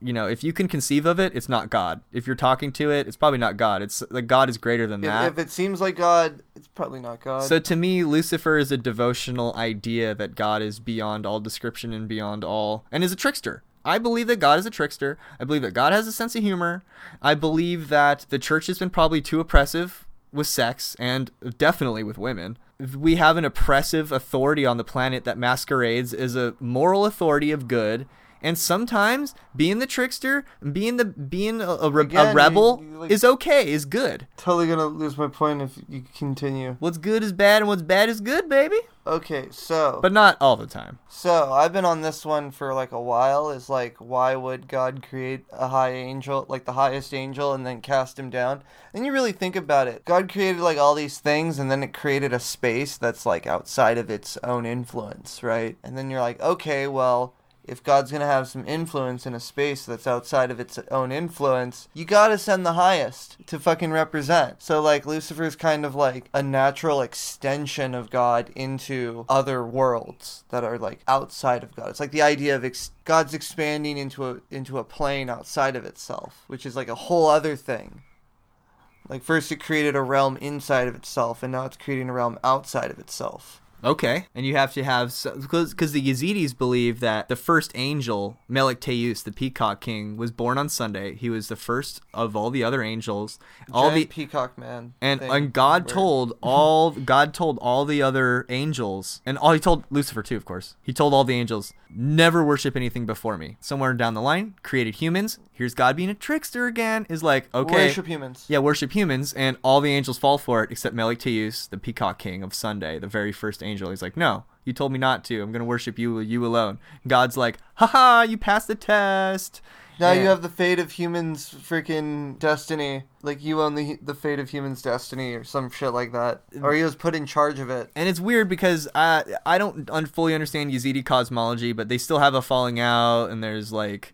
You know, if you can conceive of it, it's not God. If you're talking to it, it's probably not God. It's like God is greater than if, that. if it seems like God, it's probably not God. So to me, Lucifer is a devotional idea that God is beyond all description and beyond all, and is a trickster. I believe that God is a trickster. I believe that God has a sense of humor. I believe that the church has been probably too oppressive with sex and definitely with women. We have an oppressive authority on the planet that masquerades as a moral authority of good. And sometimes being the trickster, being the being a, a, re- Again, a you- rebel you, like- is okay, is good. totally gonna lose my point if you continue. What's good is bad, and what's bad is good, baby. Okay, so But not all the time. So I've been on this one for like a while. Is like, why would God create a high angel, like the highest angel, and then cast him down? And you really think about it. God created like all these things, and then it created a space that's like outside of its own influence, right? And then you're like, okay, well. If God's gonna have some influence in a space that's outside of its own influence, you gotta send the highest to fucking represent. So like Lucifer's kind of like a natural extension of God into other worlds that are like outside of God. It's like the idea of ex- God's expanding into a into a plane outside of itself, which is like a whole other thing. Like first it created a realm inside of itself, and now it's creating a realm outside of itself. Okay, and you have to have because the Yazidis believe that the first angel Melek Taus, the Peacock King, was born on Sunday. He was the first of all the other angels. All Giant the peacock man. and and God Word. told all God told all the other angels, and all he told Lucifer too, of course. He told all the angels, never worship anything before me. Somewhere down the line, created humans. Here's God being a trickster again. Is like okay, worship humans. yeah, worship humans, and all the angels fall for it except Melek Taus, the Peacock King of Sunday, the very first angel. He's like, no, you told me not to. I'm gonna worship you, you alone. God's like, haha, you passed the test. Now Yeah. you have the fate of humans' freaking destiny. Like you own the the fate of humans' destiny, or some shit like that. Or he was put in charge of it. And it's weird because I I don't un- fully understand Yazidi cosmology, but they still have a falling out, and there's like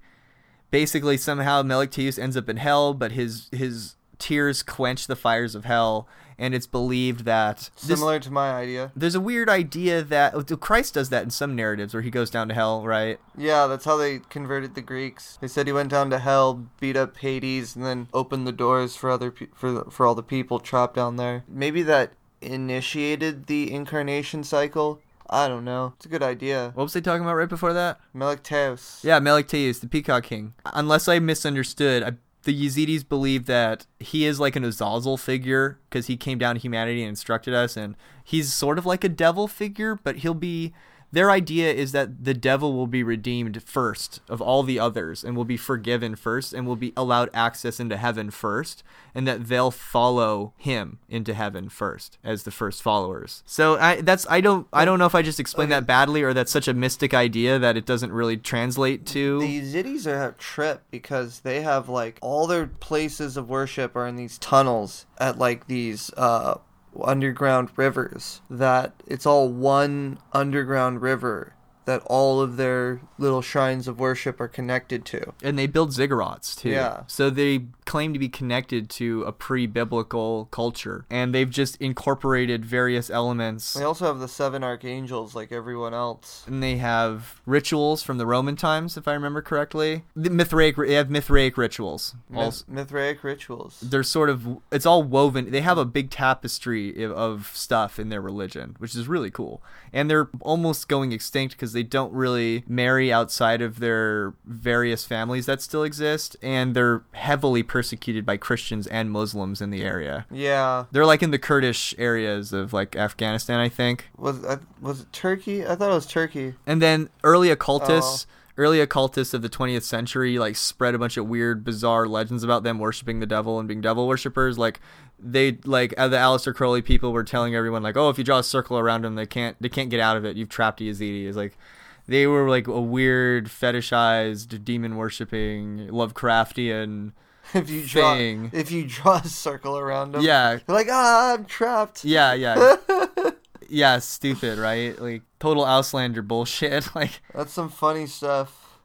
basically somehow Melek Taus ends up in hell, but his his tears quench the fires of hell, and it's believed that this- Similar to my idea. there's a weird idea that oh, Christ does that in some narratives where he goes down to hell, right? Yeah, that's how they converted the Greeks. They said he went down to hell, beat up Hades, and then opened the doors for other pe- for the- for all the people trapped down there. Maybe that initiated the incarnation cycle. I don't know. It's a good idea. What was they talking about right before that? Melek Taus. Yeah, Melek Taus, the Peacock King. Unless I misunderstood, I, the Yazidis believe that he is like an Azazel figure because he came down to humanity and instructed us, and he's sort of like a devil figure, but he'll be. Their idea is that the devil will be redeemed first of all the others and will be forgiven first and will be allowed access into heaven first and that they'll follow him into heaven first as the first followers. So I that's I don't I don't know if I just explained Okay. that badly or that's such a mystic idea that it doesn't really translate to The Yazidis are a trip because they have like all their places of worship are in these tunnels at like these uh underground rivers that it's all one underground river that all of their little shrines of worship are connected to. and they build ziggurats too. Yeah. So they claim to be connected to a pre-biblical culture, and they've just incorporated various elements. They also have the seven archangels like everyone else. and they have rituals from the Roman times, if I remember correctly. The Mithraic, they have Mithraic rituals. Myth- Mithraic rituals. they're sort of, it's all woven. They have a big tapestry of stuff in their religion, which is really cool. And they're almost going extinct because they don't really marry outside of their various families that still exist, and they're heavily persecuted by Christians and Muslims in the area. Yeah. They're like in the Kurdish areas of like Afghanistan, I think. Was I, was it Turkey? I thought it was Turkey. And then early occultists, Oh. early occultists of the 20th century, like spread a bunch of weird, bizarre legends about them worshiping the devil and being devil worshippers. Like they, like uh, the Aleister Crowley people were telling everyone, like, oh, if you draw a circle around them, they can't, they can't get out of it. You've trapped a Yazidi. It's like they were like a weird, fetishized, demon worshipping, Lovecraftian. If you draw, Thing. if you draw a circle around them, Yeah, you're like, ah, I'm trapped. yeah, yeah. Yeah, stupid, right? Like total Auslander bullshit. Like That's some funny stuff.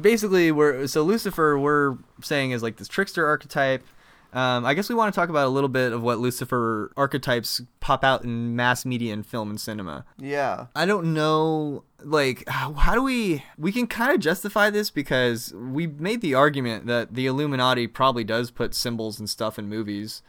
basically we're so lucifer we're saying is like this trickster archetype um, i guess we want to talk about a little bit of what lucifer archetypes pop out in mass media and film and cinema Yeah. i don't know like how, how do we we can kind of justify this because we made the argument that the illuminati probably does put symbols and stuff in movies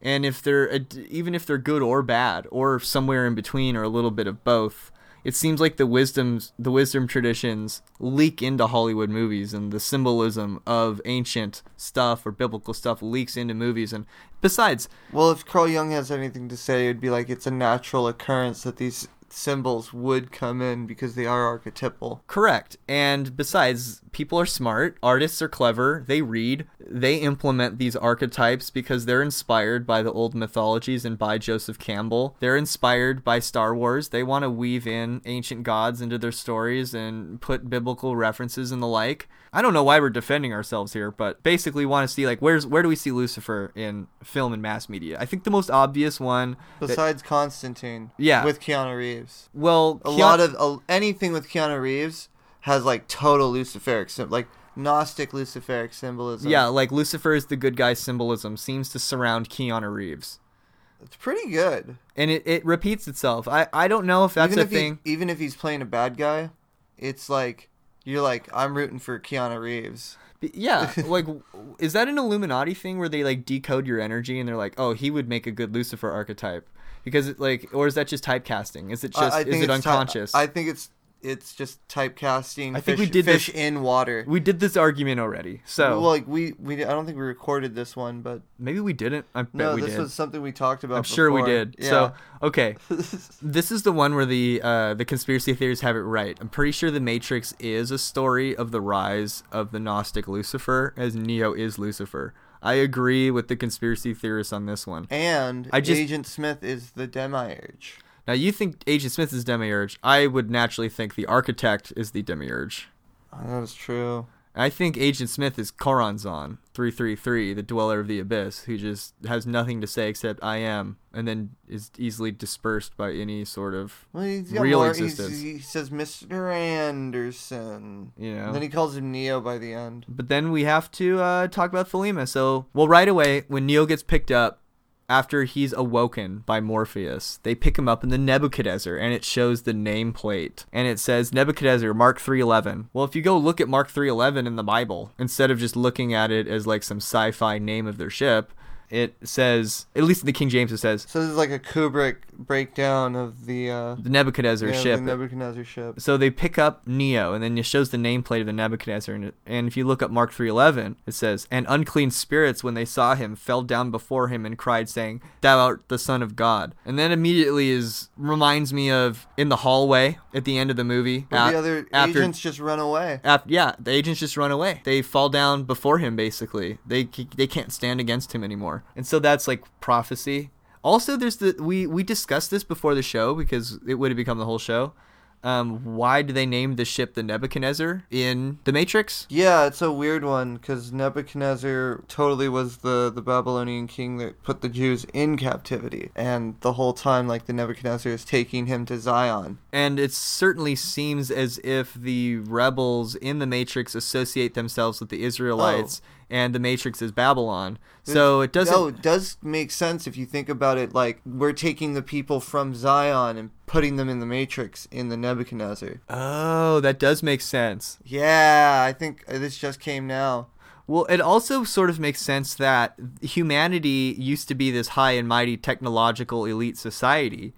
and if they're even if they're good or bad or somewhere in between or a little bit of both it seems like the wisdoms the wisdom traditions leak into hollywood movies and the symbolism of ancient stuff or biblical stuff leaks into movies. And besides Well, if Carl Jung has anything to say, it would be like it's a natural occurrence that these symbols would come in because they are archetypal. Correct. And besides, people are smart, artists are clever, they read, they implement these archetypes because they're inspired by the old mythologies and by Joseph Campbell. They're inspired by Star Wars. They want to weave in ancient gods into their stories and put biblical references and the like. I don't know why we're defending ourselves here, but basically want to see like where's where do we see Lucifer in film and mass media? I think the most obvious one that- Besides Constantine, Yeah. with Keanu Reeves, well, a Keanu- lot of uh, anything with Keanu Reeves has like total Luciferic, like Gnostic Luciferic symbolism. Yeah, like Lucifer is the good guy symbolism seems to surround Keanu Reeves. it's pretty good. And it, it repeats itself. I, I don't know if that's even a if thing. He, even if he's playing a bad guy, it's like you're like I'm rooting for Keanu Reeves. Yeah, like, is that an Illuminati thing where they like decode your energy and they're like, oh, he would make a good Lucifer archetype? Because it, like, or is that just typecasting? Is it just I is it it's ty- unconscious? I think it's it's just typecasting. I think we did fish this- in water. we did this argument already, so well, like we we I don't think we recorded this one, but maybe we didn't. I bet no, we this did. was something we talked about. I'm sure we did. Yeah. So okay, this is the one where the uh, the conspiracy theories have it right. I'm pretty sure the Matrix is a story of the rise of the Gnostic Lucifer, as Neo is Lucifer. I agree with the conspiracy theorists on this one. and I just- Agent Smith is the demiurge. Now you think Agent Smith is Demiurge. I would naturally think the Architect is the Demiurge. Oh, that is true. I think Agent Smith is Choronzon 333, the Dweller of the Abyss, who just has nothing to say except I am, and then is easily dispersed by any sort of Well, Real more, existence. He says Mr. Anderson. you know. And then he calls him Neo by the end. But then we have to uh, talk about Thelema. So, well, right away, when Neo gets picked up, after he's awoken by Morpheus, they pick him up in the Nebuchadnezzar, and it shows the nameplate, and it says Nebuchadnezzar Mark 311. Well, if you go look at Mark 311 in the Bible, instead of just looking at it as like some sci-fi name of their ship, it says, at least in the King James, it says So this is like a Kubrick breakdown of the uh, the Nebuchadnezzar yeah, ship. the Nebuchadnezzar ship. So they pick up Neo, and then it shows the nameplate of the Nebuchadnezzar. And, and if you look up Mark 3.11, it says, And unclean spirits, when they saw him, fell down before him and cried, saying, Thou art the Son of God. And then immediately is reminds me of in the hallway at the end of the movie. But the other after- agents just run away. Af yeah, the agents just run away. They fall down before him, basically. They they can't stand against him anymore, and so that's like prophecy. Also, there's the we we discussed this before the show because it would have become the whole show. Um, why do they name the ship the Nebuchadnezzar in the Matrix? Yeah, it's a weird one because Nebuchadnezzar totally was the, the Babylonian king that put the Jews in captivity. And the whole time, like, the Nebuchadnezzar is taking him to Zion. And it certainly seems as if the rebels in the Matrix associate themselves with the Israelites, and the Matrix is Babylon. So it doesn't. Oh, it does make sense if you think about it. Like, we're taking the people from Zion and putting them in the Matrix in the Nebuchadnezzar. Oh, that does make sense. Yeah, I think this just came now. Well, it also sort of makes sense that humanity used to be this high and mighty technological elite society,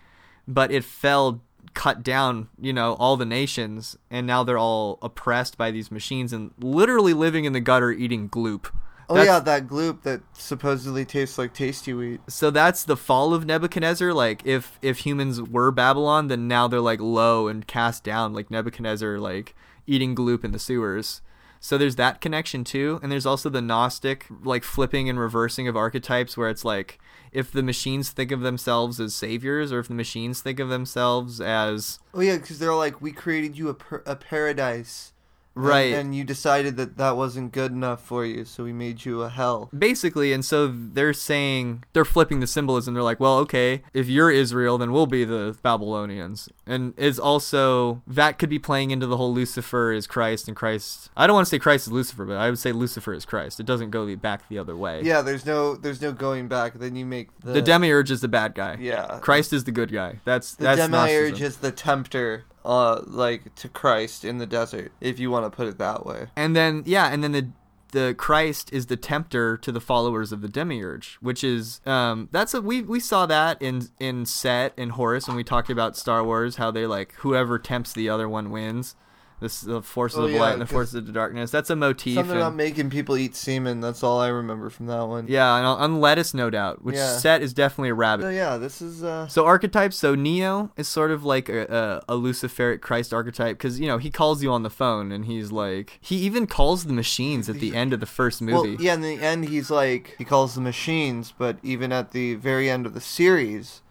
but it fell cut down, you know, all the nations, and now they're all oppressed by these machines and literally living in the gutter eating gloop. Oh, That's- yeah, that gloop that supposedly tastes like tasty wheat. So that's the fall of Nebuchadnezzar. Like if if humans were Babylon, then now they're like low and cast down, like Nebuchadnezzar, like eating gloop in the sewers. So there's that connection too, and there's also the Gnostic like flipping and reversing of archetypes, where it's like if the machines think of themselves as saviors, or if the machines think of themselves as Oh, yeah, because they're like, we created you a, per- a paradise. And- Right. And, you decided that that wasn't good enough for you, so we made you a hell. basically, and so they're saying they're flipping the symbolism. They're like, well, okay, if you're Israel, then we'll be the Babylonians, and is also that could be playing into the whole Lucifer is Christ and Christ. I don't want to say Christ is Lucifer, but I would say Lucifer is Christ. It doesn't go the back the other way. Yeah, there's no there's no going back. Then you make the, The demiurge is the bad guy. Yeah. Christ is the good guy. That's The that's demiurge Gnosticism. is the tempter, uh, like to Christ in the desert, if you want to put it that way. And then yeah, and then the the Christ is the tempter to the followers of the demiurge, which is um that's a we we saw that in in Set and Horus when we talked about Star Wars how they like whoever tempts the other one wins. This the forces Oh, of yeah, light and the forces of the darkness. That's a motif. Something and- about making people eat semen. That's all I remember from that one. yeah, and on- on lettuce, no doubt. Which Yeah. Set is definitely a rabbit. So yeah, this is uh. So archetypes. So Neo is sort of like a, a, a Luciferic Christ archetype because you know he calls you on the phone and he's like he even calls the machines at the end of the first movie. Well, yeah, in the end, he's like he calls the machines, but even at the very end of the series,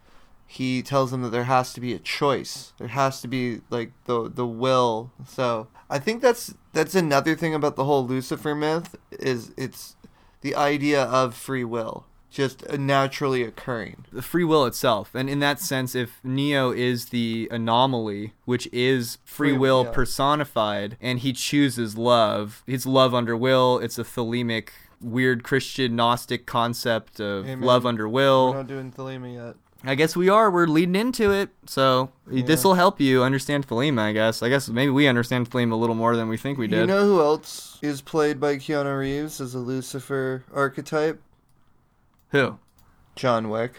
he tells them that there has to be a choice. There has to be like the the will. So I think that's that's another thing about the whole Lucifer myth is it's the idea of free will just naturally occurring. the free will itself. And in that sense, if Neo is the anomaly, which is free, Free- will yeah. personified, and he chooses love, it's love under will. It's a thelemic, weird Christian Gnostic concept of Amen. love under We're will. not doing Thelema yet. I guess we are. We're leading into it, so this will help you understand Thelema. I guess. I guess maybe we understand Thelema a little more than we think we did. You know who else is played by Keanu Reeves as a Lucifer archetype? Who? John Wick.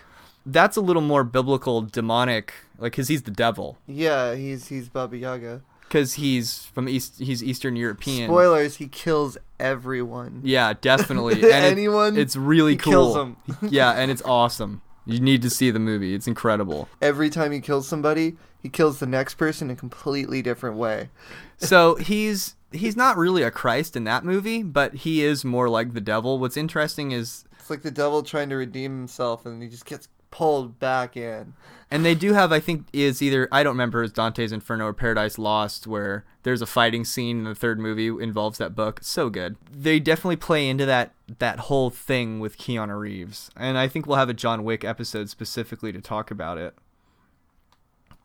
That's a little more biblical, demonic, like because he's the devil. Yeah, he's he's Baba Yaga. Because he's from East. He's Eastern European. Spoilers: He kills everyone. Yeah, definitely. And it- Anyone it's really he cool. kills 'em. yeah, and it's awesome. You need to see the movie. It's incredible. Every time he kills somebody, he kills the next person in a completely different way. so he's he's not really a Christ in that movie, but he is more like the devil. What's interesting is, It's like the devil trying to redeem himself, and he just gets pulled back in. And they do have, I think, is either I don't remember is Dante's Inferno or Paradise Lost, where there's a fighting scene in the third movie involves that book. So good. They definitely play into that that whole thing with Keanu Reeves, and I think we'll have a John Wick episode specifically to talk about it.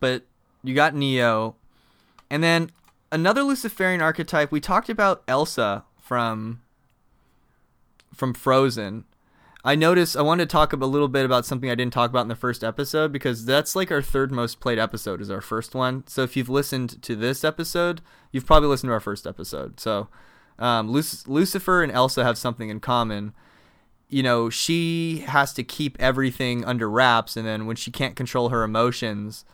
But you got Neo, and then another Luciferian archetype. We talked about Elsa from from Frozen. I noticed I wanted to talk a little bit about something I didn't talk about in the first episode because that's like our third most played episode is our first one. So if you've listened to this episode, you've probably listened to our first episode. So um, Luc- Lucifer and Elsa have something in common. You know, she has to keep everything under wraps, and then when she can't control her emotions,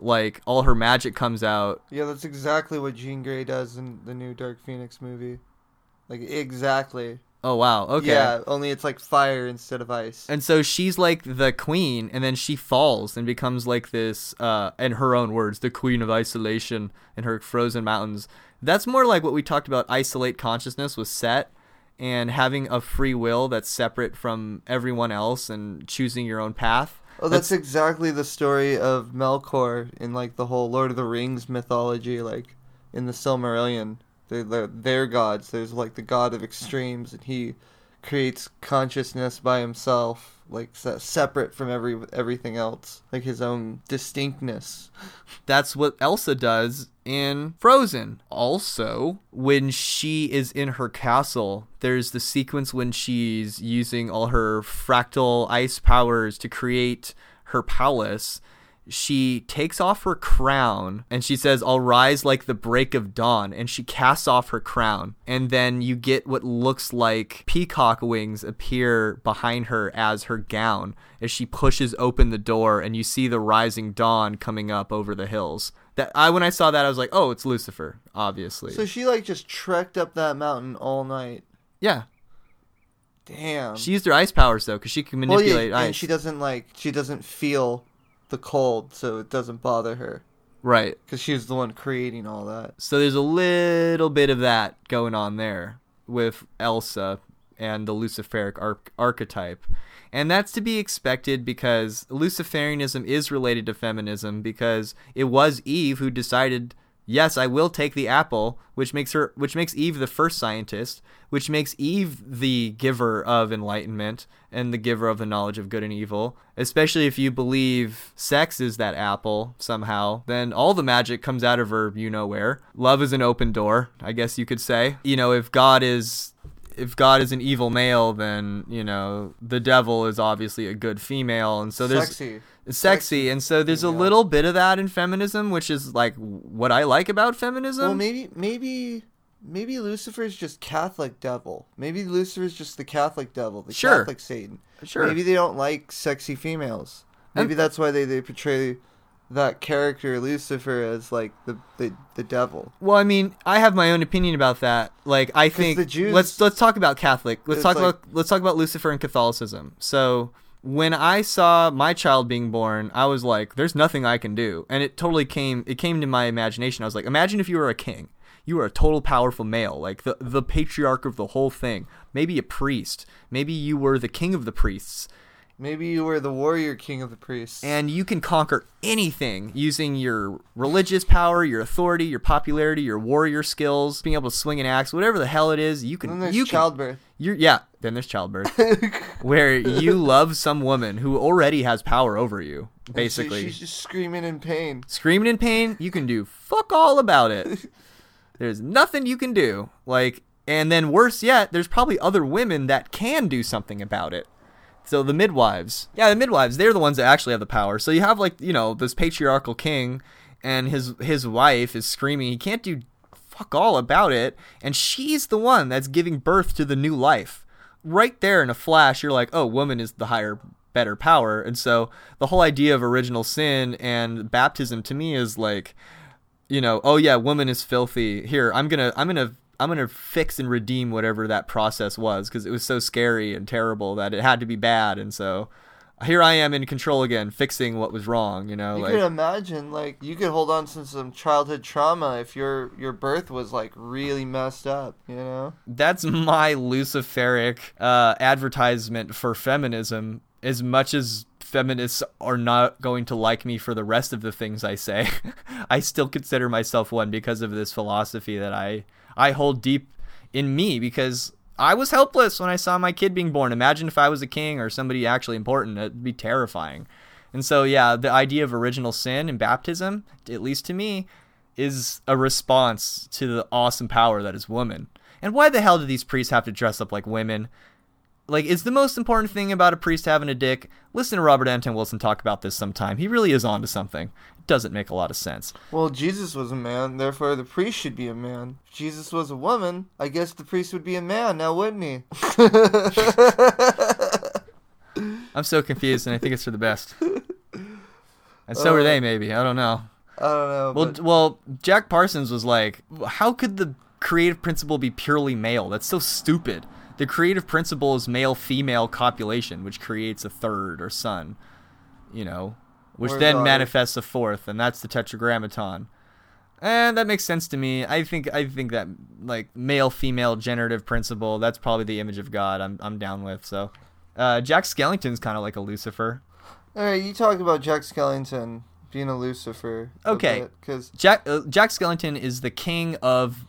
like all her magic comes out. Yeah, that's exactly what Jean Grey does in the new Dark Phoenix movie. Like exactly. Oh wow, okay. Yeah, only it's like fire instead of ice. And so she's like the queen, and then she falls and becomes like this, uh, in her own words, the queen of isolation in her frozen mountains. That's more like what we talked about isolate consciousness with Set and having a free will that's separate from everyone else and choosing your own path. Oh, that's, exactly the story of Melkor in like the whole Lord of the Rings mythology, like in the Silmarillion. They're, they're, gods. There's like the god of extremes, and he creates consciousness by himself, like se- separate from every everything else, like his own distinctness. That's what Elsa does in Frozen. Also, when she is in her castle, there's the sequence when she's using all her fractal ice powers to create her palace. She takes off her crown and she says, I'll rise like the break of dawn. And she casts off her crown. And then you get what looks like peacock wings appear behind her as her gown as she pushes open the door and you see the rising dawn coming up over the hills. That I when I saw that I was like, "Oh, it's Lucifer, obviously." So she like just trekked up that mountain all night. yeah. Damn. She used her ice powers though cuz she can well, manipulate yeah, ice. and she doesn't like she doesn't feel the cold, so it doesn't bother her right. because she's the one creating all that. So there's a little bit of that going on there with Elsa and the Luciferic arch- archetype. And that's to be expected because Luciferianism is related to feminism because it was Eve who decided, yes, I will take the apple, which makes her which makes Eve the first scientist, which makes Eve the giver of enlightenment and the giver of the knowledge of good and evil. Especially if you believe sex is that apple somehow, then all the magic comes out of her you know where. Love is an open door, I guess you could say. You know, if God is if God is an evil male, then you know the devil is obviously a good female, and so there's Sexy. it's sexy, and so there's a little bit of that in feminism, which is like what I like about feminism. Well, maybe maybe maybe Lucifer's just Catholic devil. Maybe Lucifer's just the Catholic devil, the Sure. Catholic Satan. sure, Maybe they don't like sexy females. Maybe And- that's why they, they portray that character Lucifer as like the the, the devil. Well, I mean, I have my own opinion about that. Like, I think the Jews- let's let's talk about Catholic. Let's talk like- about let's talk about Lucifer and Catholicism. So when I saw my child being born, I was like, "There's nothing I can do," and it totally came. It came to my imagination. I was like, "Imagine if you were a king. You were a total powerful male, like the the patriarch of the whole thing. Maybe a priest. Maybe you were the king of the priests." Maybe you were the warrior king of the priests. and you can conquer anything using your religious power, your authority, your popularity, your warrior skills, being able to swing an axe, whatever the hell it is. You can. then can. there's You can. childbirth. You're yeah. Then there's childbirth, where you love some woman who already has power over you. And Basically, she's just screaming in pain. screaming in pain. You can do fuck all about it. There's nothing you can do. Like, and then worse yet, there's probably other women that can do something about it. So the midwives, yeah, the midwives, they're the ones that actually have the power. So you have like you know this patriarchal king, and his his wife is screaming he can't do fuck all about it, and she's the one that's giving birth to the new life. Right there in a flash, you're like, oh, woman is the higher, better power, and so the whole idea of original sin and baptism to me is like, you know, oh yeah, woman is filthy. Here, I'm gonna, I'm gonna I'm gonna fix and redeem whatever that process was because it was so scary and terrible that it had to be bad, and so here I am in control again, fixing what was wrong. You know, You like could imagine, like, you could hold on to some childhood trauma if your your birth was like really messed up. You know. that's my Luciferic uh, advertisement for feminism. As much as feminists are not going to like me for the rest of the things I say, I still consider myself one because of this philosophy that I I hold deep in me because I was helpless when I saw my kid being born. Imagine if I was a king or somebody actually important. It'd be terrifying. And so, yeah, the idea of original sin and baptism, at least to me, is a response to the awesome power that is woman. And why the hell do these priests have to dress up like women? Like, is the most important thing about a priest having a dick? Listen to Robert Anton Wilson talk about this sometime. He really is onto something. It doesn't make a lot of sense. Well, Jesus was a man, therefore the priest should be a man. If Jesus was a woman, I guess the priest would be a man, now wouldn't he? I'm so confused, and I think it's for the best. And so are they, uh, maybe. I don't know. I don't know. Well, but well, Jack Parsons was like, how could the creative principle be purely male? That's so stupid. The creative principle is male female copulation, which creates a third or son, you know, which then manifests a fourth, and that's the tetragrammaton. And that makes sense to me. I think I think that like male female generative principle, that's probably the image of God. I'm I'm down with. So, uh, Jack Skellington's kind of like a Lucifer. all right, you talk about Jack Skellington being a Lucifer. Okay. Because Jack uh, Jack Skellington is the king of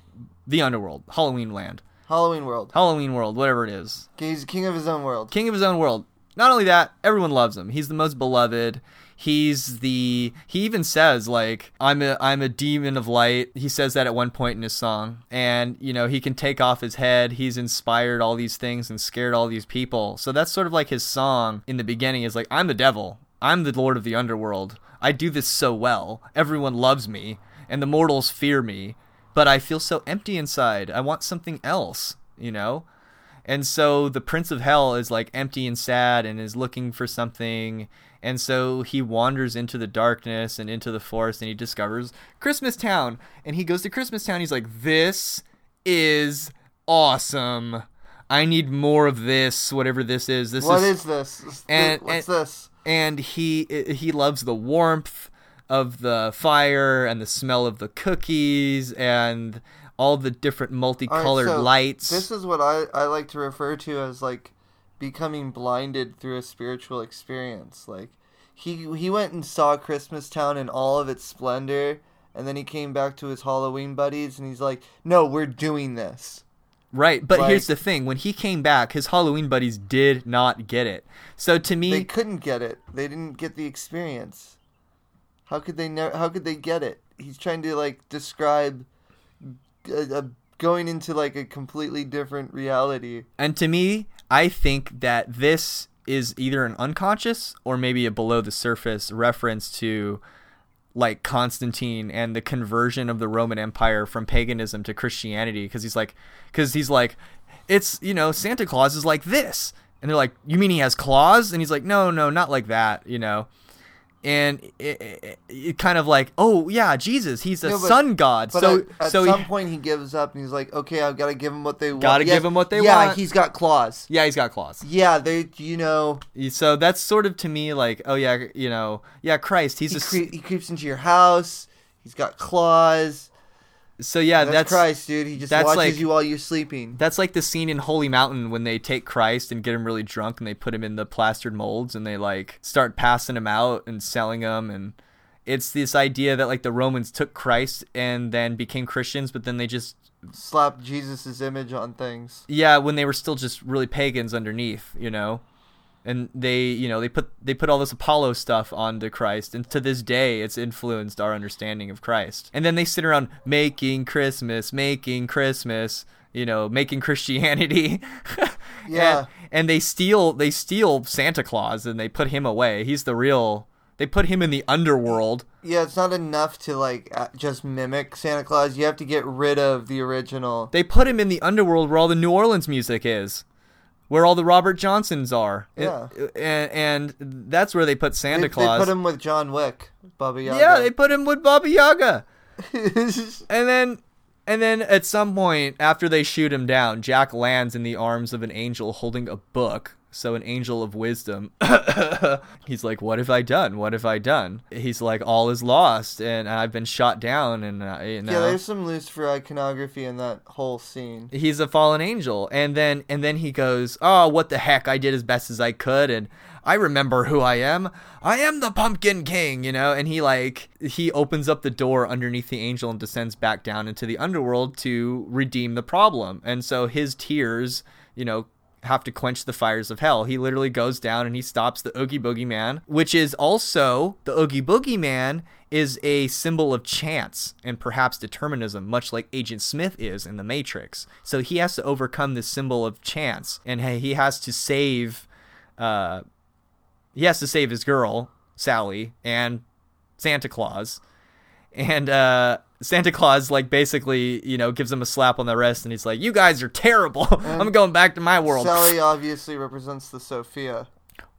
the underworld, Halloween Land. Halloween World. Halloween world, whatever it is. He's king of his own world. King of his own world. Not only that, everyone loves him. He's the most beloved. He's the he even says like I'm a I'm a demon of light. He says that at one point in his song. And you know, he can take off his head. He's inspired all these things and scared all these people. So that's sort of like his song in the beginning is like I'm the devil. I'm the lord of the underworld. I do this so well. Everyone loves me and the mortals fear me, but I feel so empty inside. I want something else, you know? And so the Prince of Hell is like empty and sad and is looking for something. And so he wanders into the darkness and into the forest and he discovers Christmas Town. And he goes to Christmas Town. He's like, This is awesome. I need more of this, whatever this is. This What is is this? And- What's and- this? and he he loves the warmth of the fire and the smell of the cookies and all the different multicolored so lights. This is what I, I like to refer to as like becoming blinded through a spiritual experience. Like he he went and saw Christmas Town in all of its splendor, and then he came back to his Halloween buddies, and he's like, "No, we're doing this." Right, but Like- here's the thing: when he came back, his Halloween buddies did not get it. So to me, They couldn't get it. They didn't get the experience. How could they know? How could they get it? He's trying to like describe a, a, going into like a completely different reality. and to me, I think that this is either an unconscious or maybe a below the surface reference to like Constantine and the conversion of the Roman Empire from paganism to Christianity because he's like cuz he's like it's you know Santa Claus is like this and they're like you mean he has claws and he's like no no not like that you know and it, it, it kind of like oh yeah Jesus he's a No, but- sun god But so at, at so some he, point he gives up and he's like, "Okay, I've got to give him what they want." Gotta Yes, give 'em what they yeah, want. he's got claws. yeah he's got claws Yeah, they, you know, so that's sort of to me like oh yeah you know yeah Christ he's he, a cre- he creeps into your house. He's got claws. So yeah That's, that's Christ, dude. He just that's watches like- you while you're sleeping. That's like the scene in Holy Mountain when they take Christ and get him really drunk and they put him in the plastered molds and they like start passing him out and selling him and it's this idea that like the Romans took Christ and then became Christians but then they just slapped Jesus' image on things. yeah when they were still just really pagans underneath you know and they you know they put they put all this Apollo stuff onto Christ and to this day it's influenced our understanding of Christ and then they sit around making Christmas making Christmas you know making Christianity Yeah. and, and they steal they steal Santa Claus and they put him away. He's the real. They put him in the underworld. Yeah, it's not enough to like just mimic Santa Claus. You have to get rid of the original. They put him in the underworld where all the New Orleans music is, where all the Robert Johnsons are. Yeah. and, and that's where they put Santa They, they put him with John Wick, Baba Yaga. yeah, they put him with Baba Yaga. And then and then at some point after they shoot him down, Jack lands in the arms of an angel holding a book. So an angel of wisdom. He's like, "What have I done? What have I done?" He's like, "All is lost, and I've been shot down." And uh, you know, yeah, there's some Lucifer iconography in that whole scene. he's a fallen angel and then and then he goes oh what the heck i did as best as i could and i remember who i am i am the pumpkin king you know and he like he opens up the door underneath the angel and descends back down into the underworld to redeem the problem and so his tears you know have to quench the fires of hell. He literally goes down and he stops the Oogie Boogie Man, which is also the Oogie Boogie Man is a symbol of chance and perhaps determinism, much like Agent Smith is in The Matrix. So he has to overcome this symbol of chance, and he has to save, uh, he has to save his girl Sally and Santa Claus, and uh, Santa Claus like basically you know gives him a slap on the wrist, and he's like, "You guys are terrible. I'm going back to my world." Sally obviously represents the Sophia.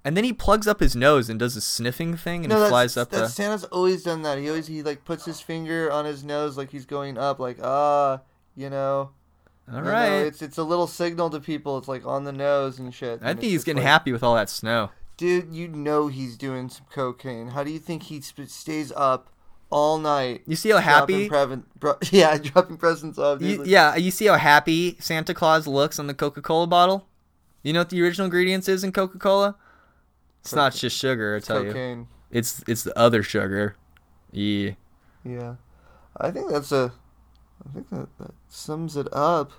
And then he plugs up his nose and does a sniffing thing, and No, he flies up that's the. Santa's always done that. He always he like puts his finger on his nose like he's going up, like ah, you know. All You know, it's it's a little signal to people. It's like on the nose and shit. I and think he's getting like, happy with all that snow. Dude, you know he's doing some cocaine. How do you think he sp- stays up all night? You see how happy? Dropping preven- bro- yeah, dropping presents off. You, yeah, you see how happy Santa Claus looks on the Coca-Cola bottle. You know what the original ingredients is in Coca-Cola? It's not just sugar. I tell you, it's it's the other sugar. Yeah. Yeah, I think that's a. I think that, that sums it up.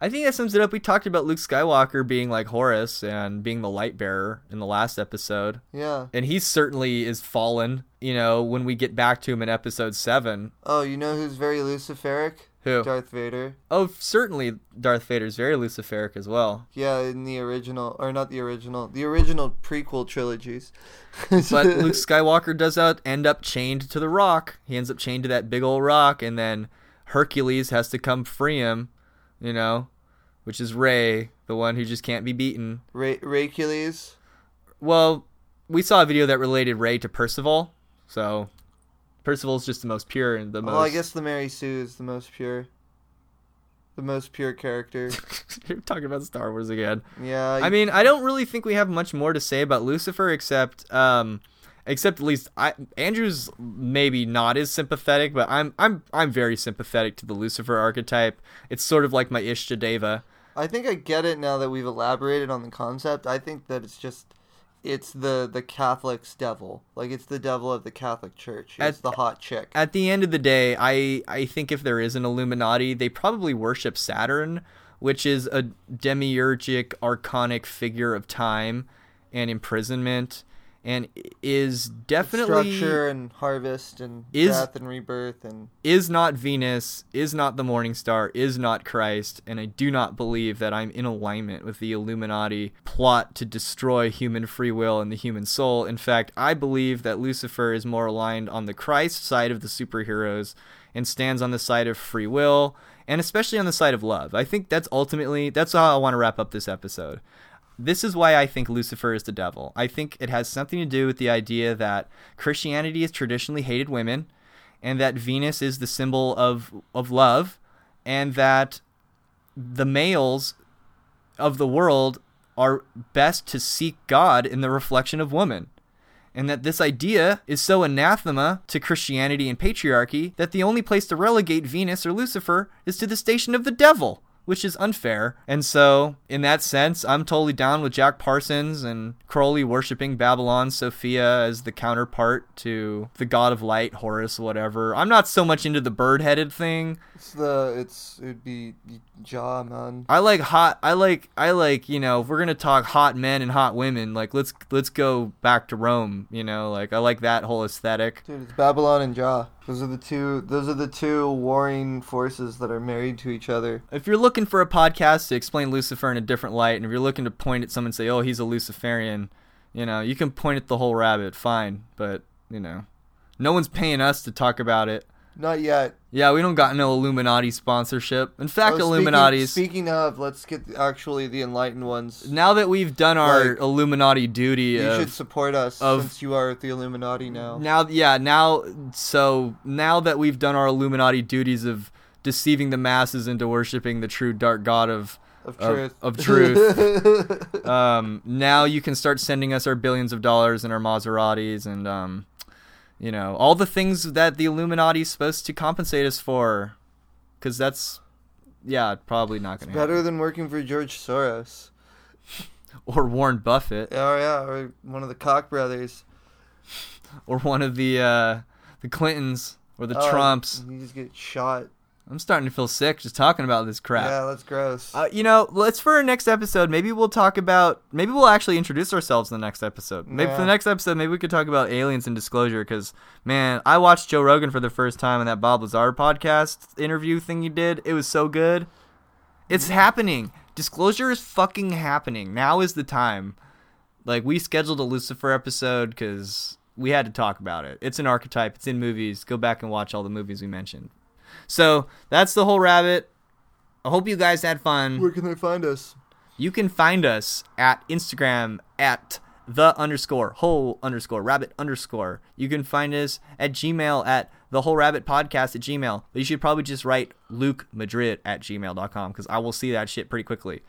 I think that sums it up. We talked about Luke Skywalker being like Horus and being the light bearer in the last episode. Yeah. And he certainly is fallen, you know, when we get back to him in episode 7. Oh, you know who's very Luciferic? Who? Darth Vader. Oh, certainly Darth Vader's very Luciferic as well. Yeah, in the original, or not the original, the original prequel trilogies. But Luke Skywalker does out end up chained to the rock. He ends up chained to that big old rock, and then Hercules has to come free him, you know, which is Rey, the one who just can't be beaten. Ray Racules. Well, we saw a video that related Rey to Percival, so Percival's just the most pure and the most. Well, I guess the Mary Sue is the most pure. The most pure character. You're talking about Star Wars again. Yeah. I mean, I don't really think we have much more to say about Lucifer except um except at least I Andrew's maybe not as sympathetic, but I'm I'm I'm very sympathetic to the Lucifer archetype. It's sort of like my Ishtadeva. I think I get it now that we've elaborated on the concept. I think that it's just it's the the Catholic's devil. Like it's the devil of the Catholic Church. It's At- the hot chick. At the end of the day, I I think if there is an Illuminati, they probably worship Saturn, which is a demiurgic archonic figure of time and imprisonment and is definitely structure and harvest and Is- death and rebirth and is not Venus, is not the morning star, is not Christ, and I do not believe that I'm in alignment with the Illuminati plot to destroy human free will and the human soul. In fact, I believe that Lucifer is more aligned on the Christ side of the superheroes and stands on the side of free will and especially on the side of love. I think that's ultimately that's how I want to wrap up this episode. This is why I think Lucifer is the devil. I think it has something to do with the idea that Christianity has traditionally hated women and that Venus is the symbol of of love, and that the males of the world are best to seek God in the reflection of woman. And that this idea is so anathema to Christianity and patriarchy that the only place to relegate Venus or Lucifer is to the station of the devil, which is unfair. And so, in that sense, I'm totally down with Jack Parsons and Crowley worshiping Babalon Sophia as the counterpart to the god of light, Horus, whatever. I'm not so much into the bird headed thing. it's the it's it'd be jaw man. I like hot. I like. I like. You know, if we're gonna talk hot men and hot women, like let's let's go back to Rome. You know, like I like that whole aesthetic. Dude, it's Babylon and jaw. Those are the two. Those are the two warring forces that are married to each other. If you're looking for a podcast to explain Lucifer in a different light, and if you're looking to point at someone and say, "Oh, he's a Luciferian," you know, you can point at the whole rabbit, fine. But you know, no one's paying us to talk about it. Not yet. Yeah, we don't got no Illuminati sponsorship. In fact, Oh, speaking- Speaking, of, let's get the, actually the enlightened ones. now that we've done our Like, Illuminati duty, You of, should support us of- since you are the Illuminati now. now, yeah, now, so now that we've done our Illuminati duties of deceiving the masses into worshiping the true dark god of Of of- truth. of truth. um, now you can start sending us our billions of dollars and our Maseratis and um, you know all the things that the Illuminati is supposed to compensate us for, because that's yeah probably not going to happen. Better happen. than working for George Soros. Or Warren Buffett Oh yeah, or one of the Koch brothers. or one of the uh, the Clintons or the Oh, Trumps. You just get shot. I'm starting to feel sick just talking about this crap. Yeah, that's gross. Uh, you know, let's for our next episode. Maybe we'll talk about. Maybe we'll actually introduce ourselves in the next episode. Maybe for the next episode, maybe we could talk about aliens and disclosure. Because man, I watched Joe Rogan for the first time in that Bob Lazar podcast interview thing you did. It was so good. It's happening. Disclosure is fucking happening. Now is the time. Like we scheduled a Lucifer episode because we had to talk about it. It's an archetype. It's in movies. Go back and watch all the movies we mentioned. So that's the whole rabbit. I hope you guys had fun. Where can they find us? You can find us at Instagram at the underscore whole underscore rabbit underscore. You can find us at Gmail at the whole rabbit podcast at Gmail. But you should probably just write Luke Madrid at gmail.com because I will see that shit pretty quickly.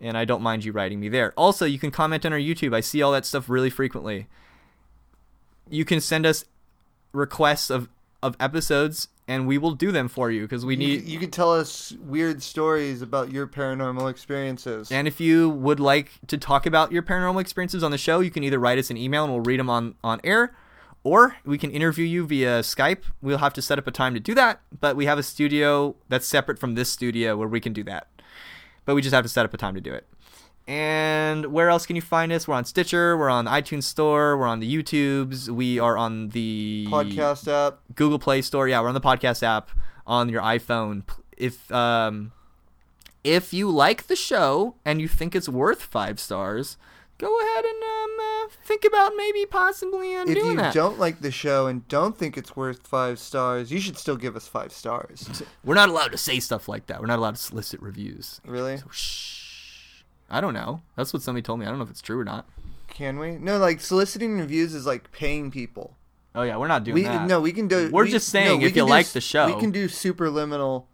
And I don't mind you writing me there. Also, you can comment on our YouTube. I see all that stuff really frequently. You can send us requests of, of episodes and we will do them for you because we need c- you can tell us weird stories about your paranormal experiences. And if you would like to talk about your paranormal experiences on the show, you can either write us an email and we'll read them on, on air, or we can interview you via Skype. We'll have to set up a time to do that, but we have a studio that's separate from this studio where we can do that. But we just have to set up a time to do it. And where else can you find us? We're on Stitcher, we're on the iTunes Store, we're on the YouTubes, we are on the Podcast app. Google Play Store. Yeah, we're on the podcast app on your iPhone. If um, if you like the show and you think it's worth five stars, go ahead and um, uh, think about maybe possibly uh, If doing you don't like the show and don't think it's worth five stars, you should still give us five stars. We're not allowed to say stuff like that. We're not allowed to solicit reviews. Really? Shh. I don't know. That's what somebody told me. I don't know if it's true or not. Can we? No, like soliciting reviews is like paying people. Oh yeah, we're not doing We that. no, we can do. We're we- just saying we if you do like the show. we can do superliminal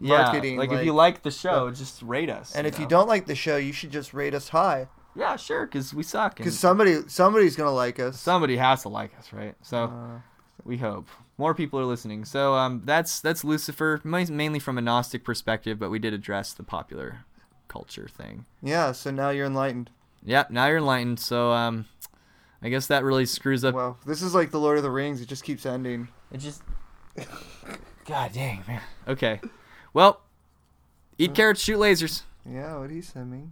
yeah, marketing. Like, if you like the show, just rate us. and if you don't like the show, you should just rate us high yeah, sure, because we suck. because somebody somebody's gonna like us. somebody has to like us, right? So Uh, we hope more people are listening. So um, that's that's Lucifer, mainly from a Gnostic perspective, but we did address the popular culture thing. yeah, so now you're enlightened. Yeah, now you're enlightened. So um, I guess that really screws up. Wow, this is like the Lord of the Rings. It just keeps ending. It just, God dang man. Okay, well, eat carrots, shoot lasers. Yeah, what he sent me.